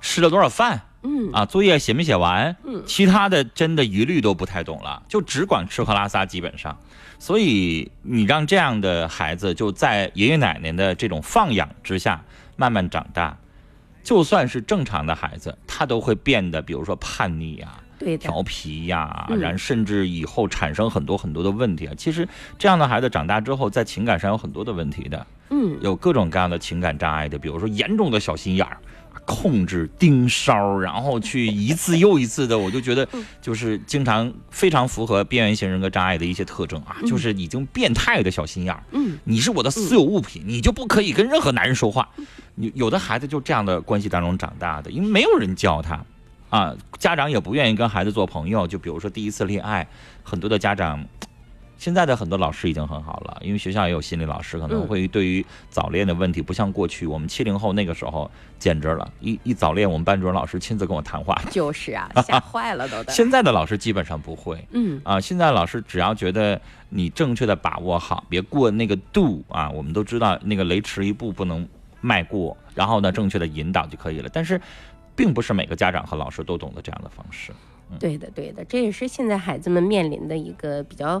吃了多少饭，嗯啊，作业写没写完，嗯其他的真的一律都不太懂了，就只管吃喝拉撒，基本上。所以你让这样的孩子就在爷爷奶奶的这种放养之下慢慢长大，就算是正常的孩子，他都会变得，比如说叛逆呀、对，调皮呀，嗯然后甚至以后产生很多很多的问题啊。其实这样的孩子长大之后，在情感上有很多的问题的，嗯，有各种各样的情感障碍的，比如说严重的小心眼儿。控制盯梢，然后去一次又一次的，我就觉得 (laughs) 就是经常非常符合边缘型人格障碍的一些特征啊，嗯就是已经变态的小心眼儿。嗯，你是我的私有物品，你就不可以跟任何男人说话。有有的孩子就这样的关系当中长大的，因为没有人教他，啊，家长也不愿意跟孩子做朋友。就比如说第一次恋爱，很多的家长现在的很多老师已经很好了，因为学校也有心理老师，可能嗯会对于早恋的问题，不像过去我们七零后那个时候简直了，一一早恋，我们班主任老师亲自跟我谈话。就是啊，吓坏了都得。(laughs) 现在的老师基本上不会，嗯啊，现在老师只要觉得你正确的把握好，别过那个度啊，我们都知道那个雷池一步不能迈过，然后呢，正确的引导就可以了。但是，并不是每个家长和老师都懂得这样的方式。对的，对的，这也是现在孩子们面临的一个比较。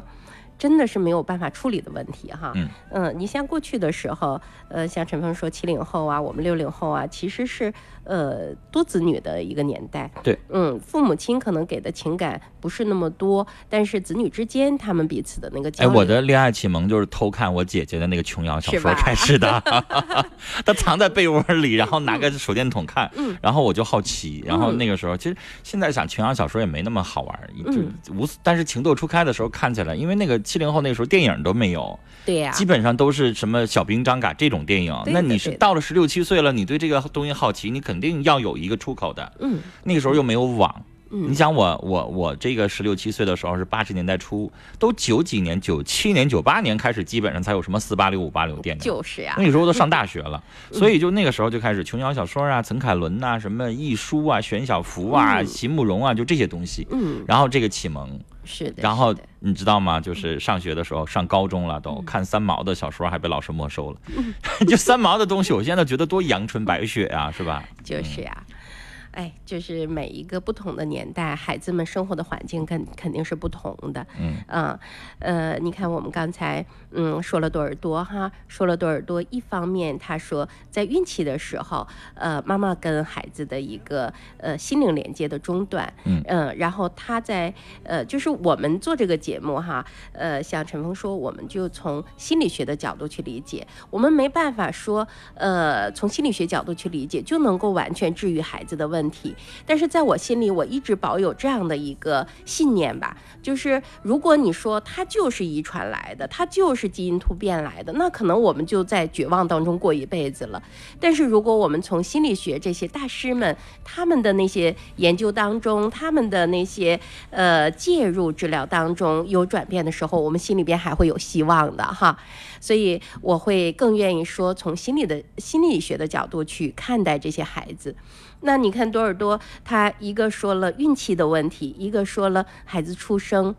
真的是没有办法处理的问题哈，嗯。你像过去的时候，呃，像陈峰说七零后啊，我们六零后啊，其实是呃多子女的一个年代，对，嗯，父母亲可能给的情感不是那么多，但是子女之间他们彼此的那个交哎，我的恋爱启蒙就是偷看我姐姐的那个琼瑶 (laughs) 小说开始的，(laughs) (laughs) 她藏在被窝里，然后拿个手电筒看，嗯。然后我就好奇，然后那个时候其实现在想琼瑶小说也没那么好玩，就嗯。无，但是情窦初开的时候看起来，因为那个七零后那个时候电影都没有，对呀、基本上都是什么小兵张嘎这种电影，那你是到了十六七岁了，你对这个东西好奇，你肯定要有一个出口的，嗯那个时候又没有网。嗯你想我我我这个十六七岁的时候是八十年代初，都九几年、九七年、九八年开始，基本上才有什么四八六、五八六电影。就是呀、那个时候都上 (laughs) 大学了，嗯所以就那个时候就开始琼瑶小说啊、陈凯伦呐、什么亦舒啊、玄小福啊、嗯席慕容啊，就这些东西。嗯，然后这个启蒙，是的，然后你知道吗？就是上学的时候，上高中了都嗯看三毛的小说，还被老师没收了。(laughs) (laughs) 就三毛的东西，我现在觉得多阳春白雪啊，是吧？就是呀、哎，就是每一个不同的年代，孩子们生活的环境肯肯定是不同的。嗯啊，呃，你看我们刚才嗯说了多尔多哈，说了多尔多，一方面他说在孕期的时候，呃，妈妈跟孩子的一个呃心灵连接的中断，嗯呃，然后他在呃，就是我们做这个节目哈，呃，像陈峰说，我们就从心理学的角度去理解，我们没办法说，呃，从心理学角度去理解就能够完全治愈孩子的问问题。但是在我心里，我一直保有这样的一个信念吧，就是如果你说它就是遗传来的，它就是基因突变来的，那可能我们就在绝望当中过一辈子了。但是如果我们从心理学这些大师们他们的那些研究当中，他们的那些呃介入治疗当中有转变的时候，我们心里边还会有希望的哈。所以我会更愿意说从心理的心理学的角度去看待这些孩子。那你看多尔多，他一个说了运气的问题，一个说了孩子出生。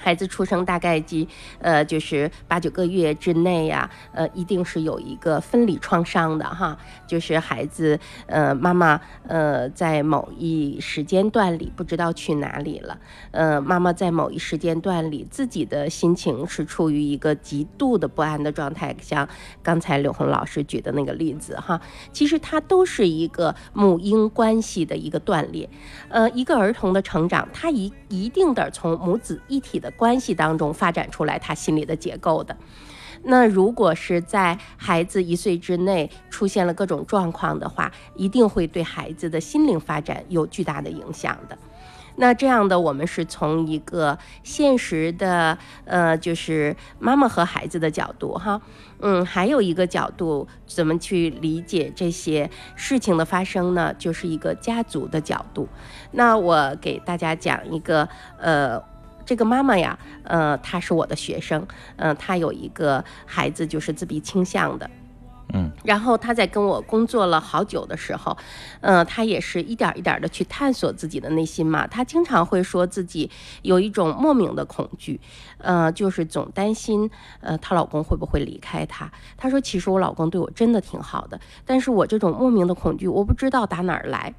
孩子出生大概几呃就是八九个月之内呀、呃一定是有一个分离创伤的哈，就是孩子呃妈妈呃在某一时间段里不知道去哪里了，呃妈妈在某一时间段里自己的心情是处于一个极度的不安的状态，像刚才柳红老师举的那个例子哈，其实它都是一个母婴关系的一个断裂，呃一个儿童的成长，他一一定得从母子一体的关系当中发展出来他心理的结构的。那如果是在孩子一岁之内出现了各种状况的话，一定会对孩子的心灵发展有巨大的影响的。那这样的，我们是从一个现实的，呃，就是妈妈和孩子的角度哈，嗯，还有一个角度，怎么去理解这些事情的发生呢？就是一个家族的角度。那我给大家讲一个，呃。这个妈妈呀，呃，她是我的学生，嗯、她有一个孩子就是自闭倾向的，嗯，然后她在跟我工作了好久的时候，呃，她也是一点一点的去探索自己的内心嘛。她经常会说自己有一种莫名的恐惧，呃，就是总担心，呃，她老公会不会离开她。她说，其实我老公对我真的挺好的，但是我这种莫名的恐惧，我不知道打哪儿来。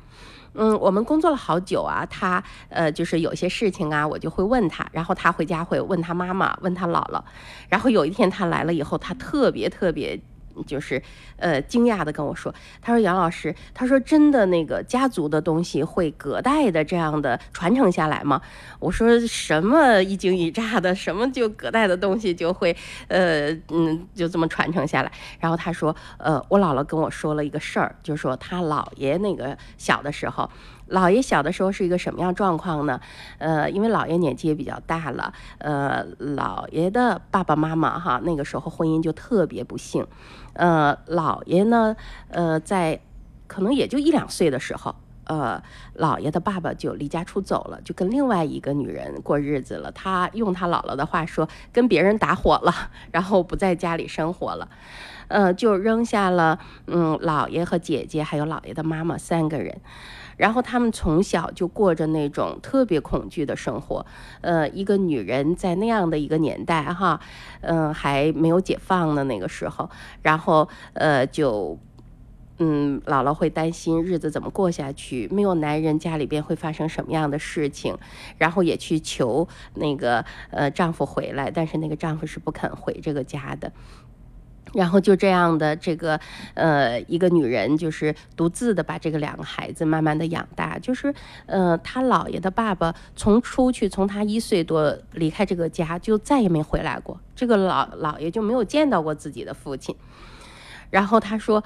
嗯，我们工作了好久啊，他呃就是有些事情啊，我就会问他，然后他回家会问他妈妈，问他姥姥，然后有一天他来了以后，他特别特别。就是，呃，惊讶的跟我说，他说杨老师，他说真的那个家族的东西会隔代的这样的传承下来吗？我说什么一惊一乍的，什么就隔代的东西就会，呃，嗯，就这么传承下来。然后他说，呃，我姥姥跟我说了一个事儿，就说他姥爷那个小的时候。姥爷小的时候是一个什么样状况呢？呃，因为姥爷年纪也比较大了，呃，姥爷的爸爸妈妈哈，那个时候婚姻就特别不幸，呃，姥爷呢，呃，在可能也就一两岁的时候，呃，姥爷的爸爸就离家出走了，就跟另外一个女人过日子了。他用他姥姥的话说，跟别人打火了，(laughs) 然后不在家里生活了，呃，就扔下了嗯姥爷和姐姐还有姥爷的妈妈三个人。然后他们从小就过着那种特别恐惧的生活，呃，一个女人在那样的一个年代哈，嗯、还没有解放的那个时候，然后呃就。嗯，姥姥会担心日子怎么过下去，没有男人家里边会发生什么样的事情，然后也去求那个呃丈夫回来，但是那个丈夫是不肯回这个家的。然后就这样的这个呃一个女人，就是独自的把这个两个孩子慢慢的养大，就是呃她姥爷的爸爸从出去从他一岁多离开这个家，就再也没回来过，这个老姥爷就没有见到过自己的父亲。然后他说，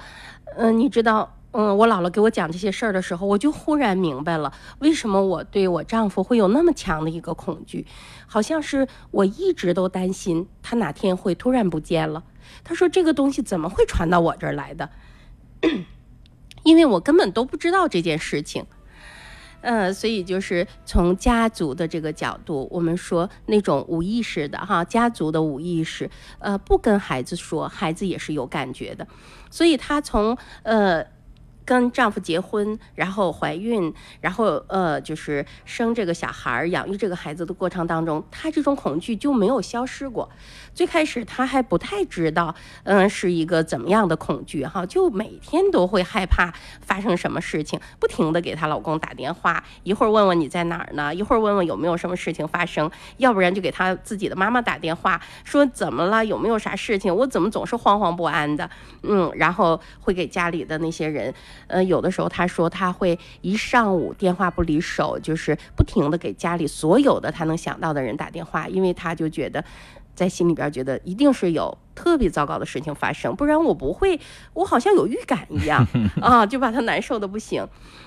嗯、你知道。嗯，我姥姥给我讲这些事儿的时候，我就忽然明白了，为什么我对我丈夫会有那么强的一个恐惧，好像是我一直都担心他哪天会突然不见了。他说这个东西怎么会传到我这儿来的？(clears throat) 因为我根本都不知道这件事情。呃，所以就是从家族的这个角度，我们说那种无意识的哈，家族的无意识，呃，不跟孩子说，孩子也是有感觉的。所以他从呃。跟丈夫结婚，然后怀孕，然后呃，就是生这个小孩儿、养育这个孩子的过程当中，她这种恐惧就没有消失过。最开始她还不太知道，嗯，是一个怎么样的恐惧哈，就每天都会害怕发生什么事情，不停的给她老公打电话，一会儿问问你在哪儿呢，一会儿问问有没有什么事情发生，要不然就给她自己的妈妈打电话，说怎么了，有没有啥事情，我怎么总是惶惶不安的，嗯，然后会给家里的那些人。呃，有的时候他说他会一上午电话不离手，就是不停的给家里所有的他能想到的人打电话，因为他就觉得，在心里边觉得一定是有特别糟糕的事情发生，不然我不会，我好像有预感一样 (laughs) 啊，就把他难受的不行。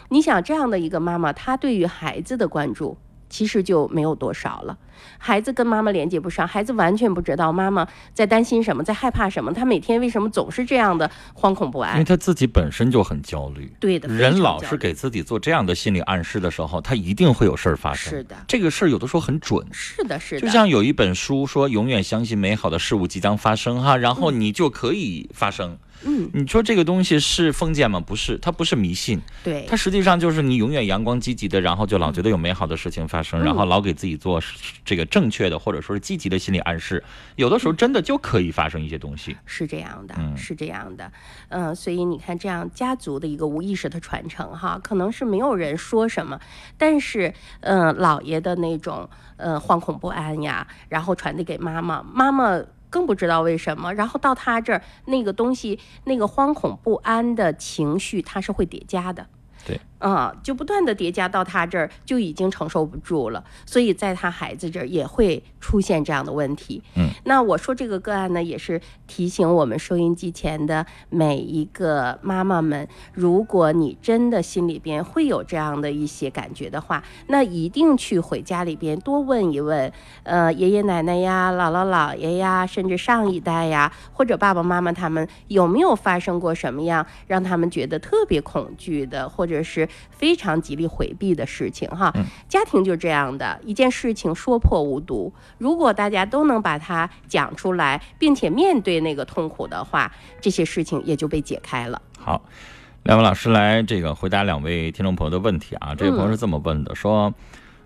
你想这样的一个妈妈，她对于孩子的关注。其实就没有多少了，孩子跟妈妈连接不上，孩子完全不知道妈妈在担心什么，在害怕什么，他每天为什么总是这样的惶恐不安？因为他自己本身就很焦虑。对的，人老是给自己做这样的心理暗示的时候，他一定会有事儿发生。是的，这个事儿有的时候很准。是的，是的。就像有一本书说，永远相信美好的事物即将发生哈，然后你就可以发生。嗯，你说这个东西是封建吗？不是，它不是迷信，对，它实际上就是你永远阳光积极的，然后就老觉得有美好的事情发生，嗯然后老给自己做这个正确的或者说是积极的心理暗示，有的时候真的就可以发生一些东西。是这样的，嗯是这样的，嗯、所以你看，这样家族的一个无意识的传承，哈，可能是没有人说什么，但是，嗯、姥爷的那种，呃，惶恐不安呀，然后传递给妈妈，妈妈。更不知道为什么，然后到他这儿，那个东西，那个惶恐不安的情绪，它是会叠加的。对，啊、就不断的叠加到他这儿，就已经承受不住了，所以在他孩子这儿也会出现这样的问题。嗯，那我说这个个案呢，也是提醒我们收音机前的每一个妈妈们，如果你真的心里边会有这样的一些感觉的话，那一定去回家里边多问一问，呃，爷爷奶奶呀、姥姥姥爷呀，甚至上一代呀，或者爸爸妈妈他们有没有发生过什么样让他们觉得特别恐惧的，或者是非常极力回避的事情哈？家庭就这样的一件事情，说破无毒。如果大家都能把它讲出来，并且面对那个痛苦的话，这些事情也就被解开了。好，两位老师来这个回答两位听众朋友的问题啊。这位朋友是这么问的，说，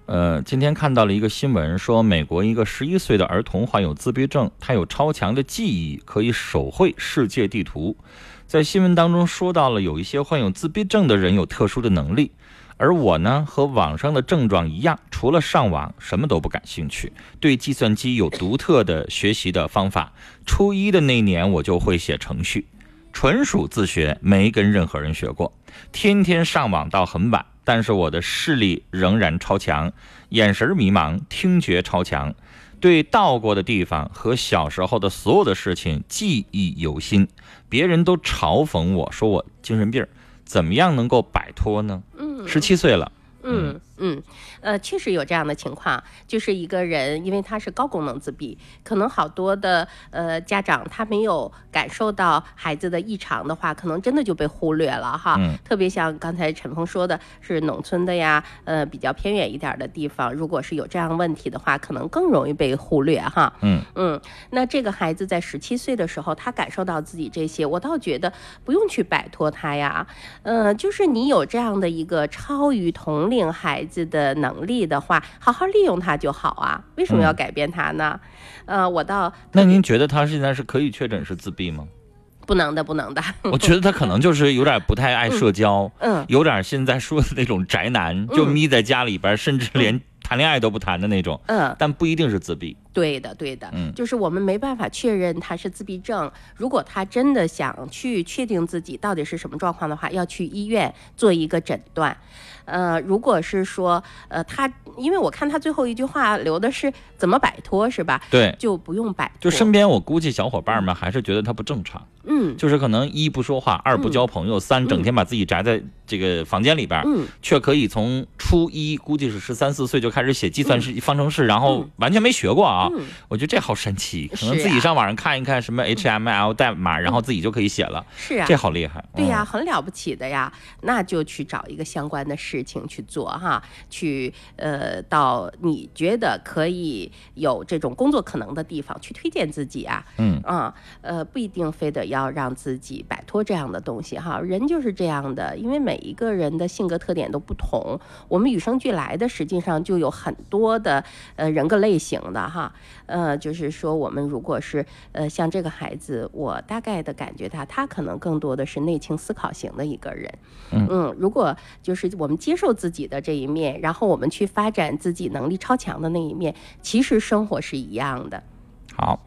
呃，今天看到了一个新闻，说美国一个十一岁的儿童患有自闭症，他有超强的记忆，可以手绘世界地图。在新闻当中说到了有一些患有自闭症的人有特殊的能力，而我呢和网上的症状一样，除了上网什么都不感兴趣，对计算机有独特的学习的方法。初一的那年我就会写程序。纯属自学，没跟任何人学过，天天上网到很晚，但是我的视力仍然超强，眼神迷茫，听觉超强，对到过的地方和小时候的所有的事情记忆犹新。别人都嘲讽我说我精神病，怎么样能够摆脱呢？嗯十七岁了，嗯嗯，呃，确实有这样的情况，就是一个人因为他是高功能自闭，可能好多的呃家长他没有感受到孩子的异常的话，可能真的就被忽略了哈。嗯特别像刚才陈峰说的，是农村的呀，呃，比较偏远一点的地方，如果是有这样问题的话，可能更容易被忽略哈。嗯嗯，那这个孩子在十七岁的时候，他感受到自己这些，我倒觉得不用去摆脱他呀。呃，就是你有这样的一个超于同龄孩子的能力的话，好好利用它就好啊。为什么要嗯改变它呢？呃，我倒那您觉得他现在是可以确诊是自闭吗？不能的，不能的。(laughs) 我觉得他可能就是有点不太爱社交，嗯有点现在说的那种宅男，就眯在家里边，甚至连谈恋爱都不谈的那种。嗯，但不一定是自闭。对的，对的，嗯就是我们没办法确认他是自闭症。如果他真的想去确定自己到底是什么状况的话，要去医院做一个诊断。呃，如果是说，呃，他因为我看他最后一句话留的是怎么摆脱，是吧？对。就不用摆脱。就身边我估计小伙伴们还是觉得他不正常，嗯。就是可能一不说话，二不交朋友，三整天把自己宅在这个房间里边，嗯。却可以从初一估计是十三四岁就开始写计算式方程式，然后完全没学过啊。嗯。我觉得这好神奇，可能自己上网上看一看什么 HTML 代码，然后自己就可以写了。是啊。这好厉害。对呀、嗯很了不起的呀，那就去找一个相关的事情去做哈，去呃到你觉得可以有这种工作可能的地方去推荐自己啊，嗯。啊呃不一定非得要让自己摆脱这样的东西哈，人就是这样的，因为每一个人的性格特点都不同，我们与生俱来的实际上就有很多的呃人格类型的哈，呃就是说我们如果是呃像这个孩子，我大概的感觉他他可能更多的是内倾思考型的一个人，嗯如果就是我们接受自己的这一面，然后我们去发展自己能力超强的那一面，其实生活是一样的。好，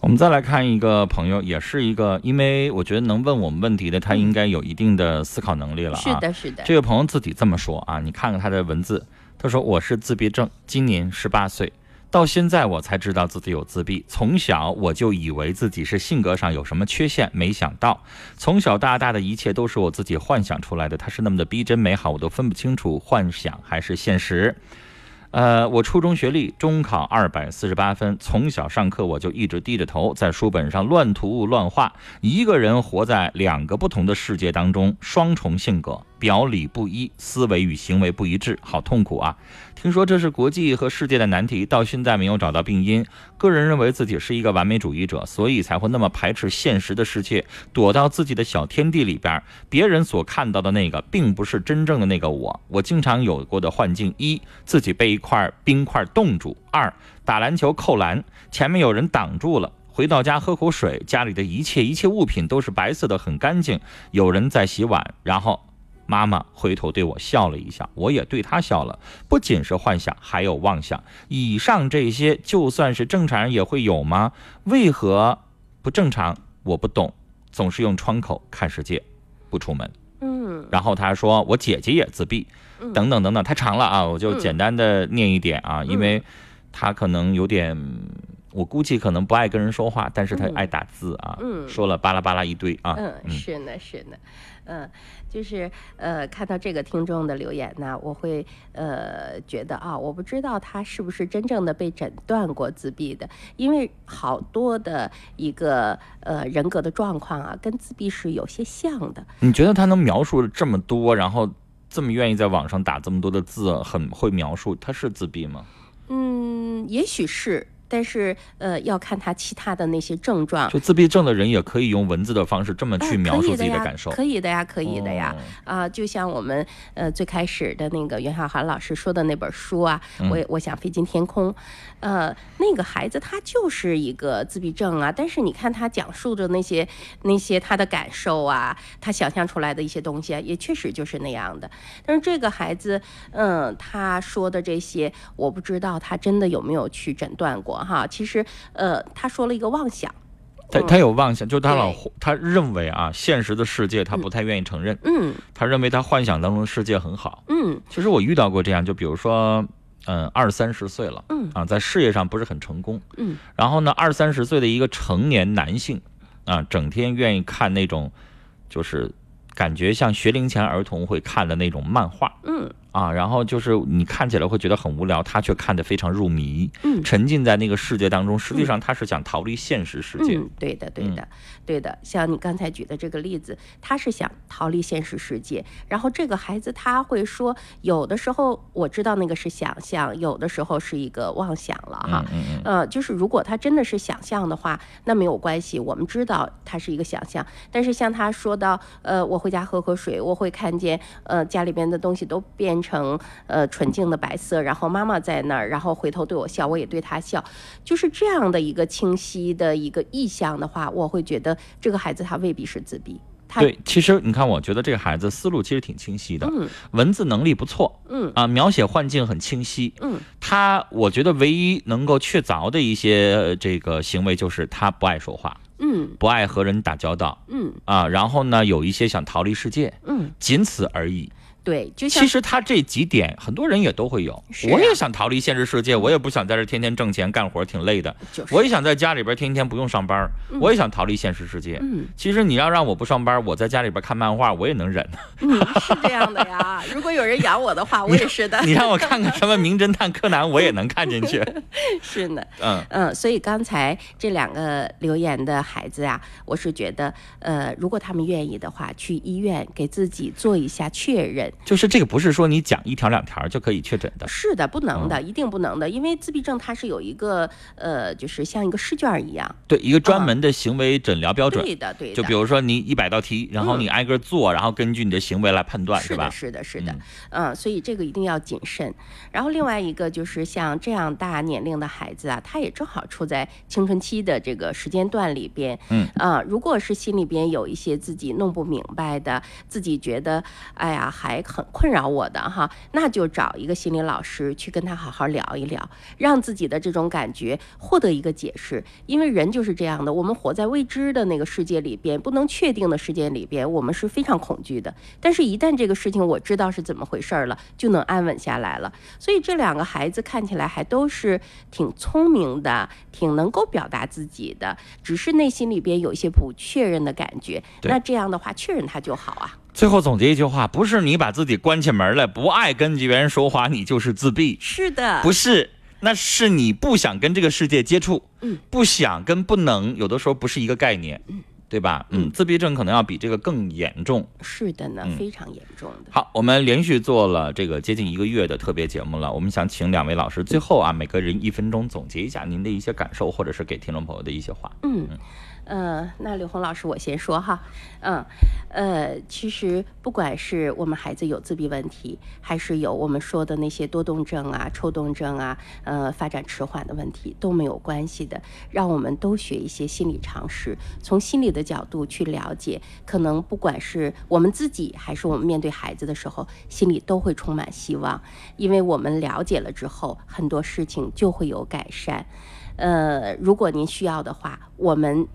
我们再来看一个朋友，也是一个，因为我觉得能问我们问题的，他应该有一定的思考能力了啊。是的是的这位朋友自己这么说啊，你看看他的文字，他说我是自闭症，今年十八岁。到现在我才知道自己有自闭，从小我就以为自己是性格上有什么缺陷，没想到从小到大的一切都是我自己幻想出来的，它是那么的逼真美好，我都分不清楚幻想还是现实。呃，我初中学历，中考二百四十八分。从小上课我就一直低着头，在书本上乱涂乱画，一个人活在两个不同的世界当中，双重性格，表里不一，思维与行为不一致，好痛苦啊！听说这是国际和世界的难题，到现在没有找到病因。个人认为自己是一个完美主义者，所以才会那么排斥现实的世界，躲到自己的小天地里边。别人所看到的那个，并不是真正的那个我。我经常有过的幻境：一，自己被一块冰块冻住；二，打篮球扣篮，前面有人挡住了。回到家喝口水，家里的一切一切物品都是白色的，很干净。有人在洗碗，然后妈妈回头对我笑了一下，我也对她笑了。不仅是幻想，还有妄想。以上这些，就算是正常人也会有吗？为何不正常？我不懂。总是用窗口看世界，不出门。嗯然后他说我姐姐也自闭，嗯等等等等，太长了啊，我就嗯简单的念一点啊，因为他可能有点，我估计可能不爱跟人说话，但是他嗯爱打字啊，嗯说了巴拉巴拉一堆啊，嗯，是呢，是呢，嗯，就是呃，看到这个听众的留言呢，我会呃觉得啊，我不知道他是不是真正的被诊断过自闭的，因为好多的一个呃人格的状况啊，跟自闭是有些像的。你觉得他能描述这么多，然后这么愿意在网上打这么多的字，很会描述，他是自闭吗？嗯，也许是。但是，呃，要看他其他的那些症状，就自闭症的人也可以用文字的方式这么去呃描述自己的感受，可以的呀，可以的呀。哦。啊、就像我们呃最开始的那个袁晓涵老师说的那本书啊，嗯。我也我想飞进天空，呃，那个孩子他就是一个自闭症啊，但是你看他讲述的那些那些他的感受啊，他想象出来的一些东西啊，也确实就是那样的。但是这个孩子，嗯，他说的这些，我不知道他真的有没有去诊断过哈。其实，呃，他说了一个妄想。他他有妄想，就是他老他认为啊，现实的世界他不太愿意承认，嗯他认为他幻想当中的世界很好。嗯其实我遇到过这样，就比如说，嗯，二三十岁了，嗯啊，在事业上不是很成功，嗯然后呢，二三十岁的一个成年男性，啊，整天愿意看那种，就是感觉像学龄前儿童会看的那种漫画，嗯啊，然后就是你看起来会觉得很无聊，他却看得非常入迷，嗯沉浸在那个世界当中。实际上他是想逃离现实世界。嗯，对的，对的，对的。像你刚才举的这个例子，他是想逃离现实世界，然后这个孩子他会说，有的时候我知道那个是想象，有的时候是一个妄想了哈。嗯嗯呃，就是如果他真的是想象的话，那没有关系，我们知道他是一个想象。但是像他说到，呃，我回家喝口水，我会看见，呃，家里边的东西都变成呃纯净的白色，然后妈妈在那儿，然后回头对我笑，我也对他笑，就是这样的一个清晰的一个意象的话，我会觉得这个孩子他未必是自闭。他对，其实你看，我觉得这个孩子思路其实挺清晰的，嗯。文字能力不错，嗯。啊，描写幻境很清晰，嗯，他我觉得唯一能够确凿的一些呃这个行为就是他不爱说话，嗯。不爱和人打交道，嗯。啊，然后呢有一些想逃离世界，嗯，仅此而已。对，就像其实他这几点很多人也都会有，啊我也想逃离现实世界，我也不想在这天天挣钱干活挺累的，就是我也想在家里边天天不用上班，嗯我也想逃离现实世界。嗯其实你要让我不上班，我在家里边看漫画，我也能忍。(laughs) 嗯是这样的呀。如果有人养我的话，(laughs) 我也是的。你让我看看什么名侦探柯南，我也能看进去。(laughs) 是呢。嗯嗯，所以刚才这两个留言的孩子呀、我是觉得，呃，如果他们愿意的话，去医院给自己做一下确认。就是这个不是说你讲一条两条就可以确诊的。是的，不能嗯的，一定不能的，因为自闭症它是有一个呃，就是像一个试卷一样。对，一个专门的行为诊疗标准。对的对的就比如说你一百道题，然后你挨个做，然后根据你的行为来判断，吧是的，？是的，是的，嗯，所以这个一定要谨慎。然后另外一个就是像这样大年龄的孩子啊，他也正好处在青春期的这个时间段里边，嗯啊、如果是心里边有一些自己弄不明白的，自己觉得哎呀还很困扰我的哈，那就找一个心理老师去跟他好好聊一聊，让自己的这种感觉获得一个解释。因为人就是这样的，我们活在未知的那个世界里边，不能确定的世界里边，我们是非常恐惧的。但是，一旦这个事情我知道是怎么回事儿了，就能安稳下来了。所以，这两个孩子看起来还都是挺聪明的，挺能够表达自己的，只是内心里边有一些不确认的感觉。那这样的话，确认他就好啊。最后总结一句话：不是你把自己关起门来，不爱跟别人说话，你就是自闭。是的，不是，那是你不想跟这个世界接触。嗯，不想跟不能，有的时候不是一个概念。嗯，对吧？嗯，自闭症可能要比这个更严重。是的呢，嗯非常严重的。好，我们连续做了这个接近一个月的特别节目了。我们想请两位老师最后啊，每个人一分钟总结一下您的一些感受，或者是给听众朋友的一些话。嗯，呃，那刘红老师，我先说哈，嗯，呃，其实不管是我们孩子有自闭问题，还是有我们说的那些多动症啊、抽动症啊，呃，发展迟缓的问题都没有关系的，让我们都学一些心理常识，从心理的角度去了解，可能不管是我们自己，还是我们面对孩子的时候，心里都会充满希望，因为我们了解了之后，很多事情就会有改善。呃，如果您需要的话，我们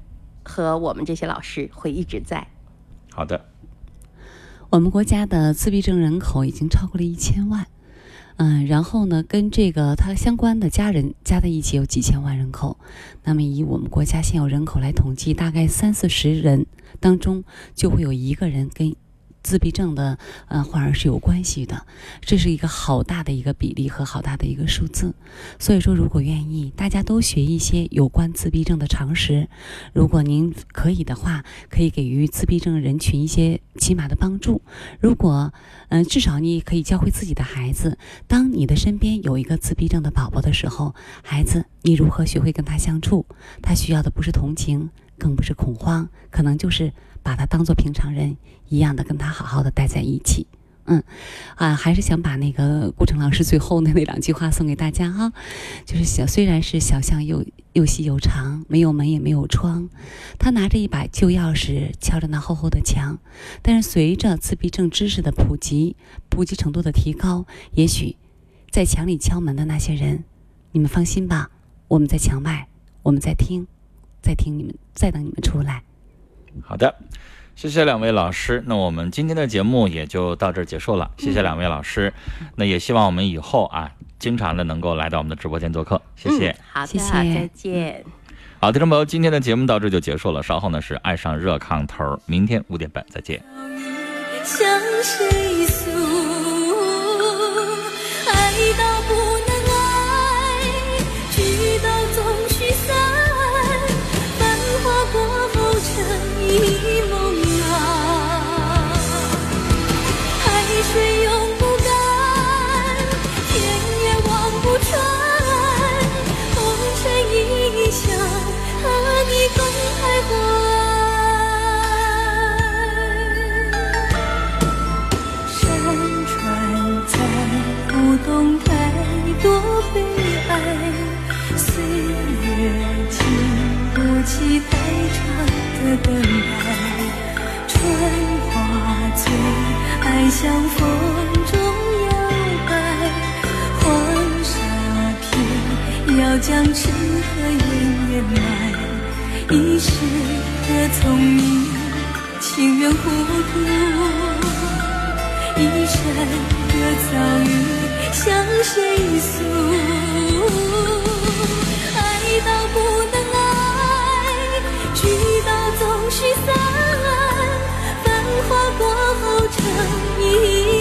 和我们这些老师会一直在。好的，我们国家的自闭症人口已经超过了一千万，嗯，然后呢，跟这个他相关的家人加在一起有几千万人口，那么以我们国家现有人口来统计，大概三四十人当中就会有一个人跟自闭症的呃患儿是有关系的，这是一个好大的一个比例和好大的一个数字。所以说，如果愿意，大家都学一些有关自闭症的常识。如果您可以的话，可以给予自闭症人群一些起码的帮助。如果嗯、至少你可以教会自己的孩子，当你的身边有一个自闭症的宝宝的时候，孩子你如何学会跟他相处？他需要的不是同情，更不是恐慌，可能就是把他当做平常人一样的跟他好好的待在一起。嗯，啊，还是想把那个顾城老师最后的那两句话送给大家哈，就是小虽然是小巷又又细又长，没有门也没有窗，他拿着一把旧钥匙敲着那厚厚的墙，但是随着自闭症知识的普及，普及程度的提高，也许在墙里敲门的那些人，你们放心吧，我们在墙外，我们在听，在听你们，在等你们出来。好的，谢谢两位老师。那我们今天的节目也就到这儿结束了。谢谢两位老师。那也希望我们以后啊，经常的能够来到我们的直播间做客。谢谢。嗯、好的，谢谢再见。好，听众朋友，今天的节目到这就结束了。稍后呢是爱上热炕头，明天五点半再见。向谁诉？向风中摇摆，黄沙片要将痴和怨掩埋，一世的聪明情愿糊涂，一生的遭遇向谁诉？爱到不能爱，聚到总须散。一生。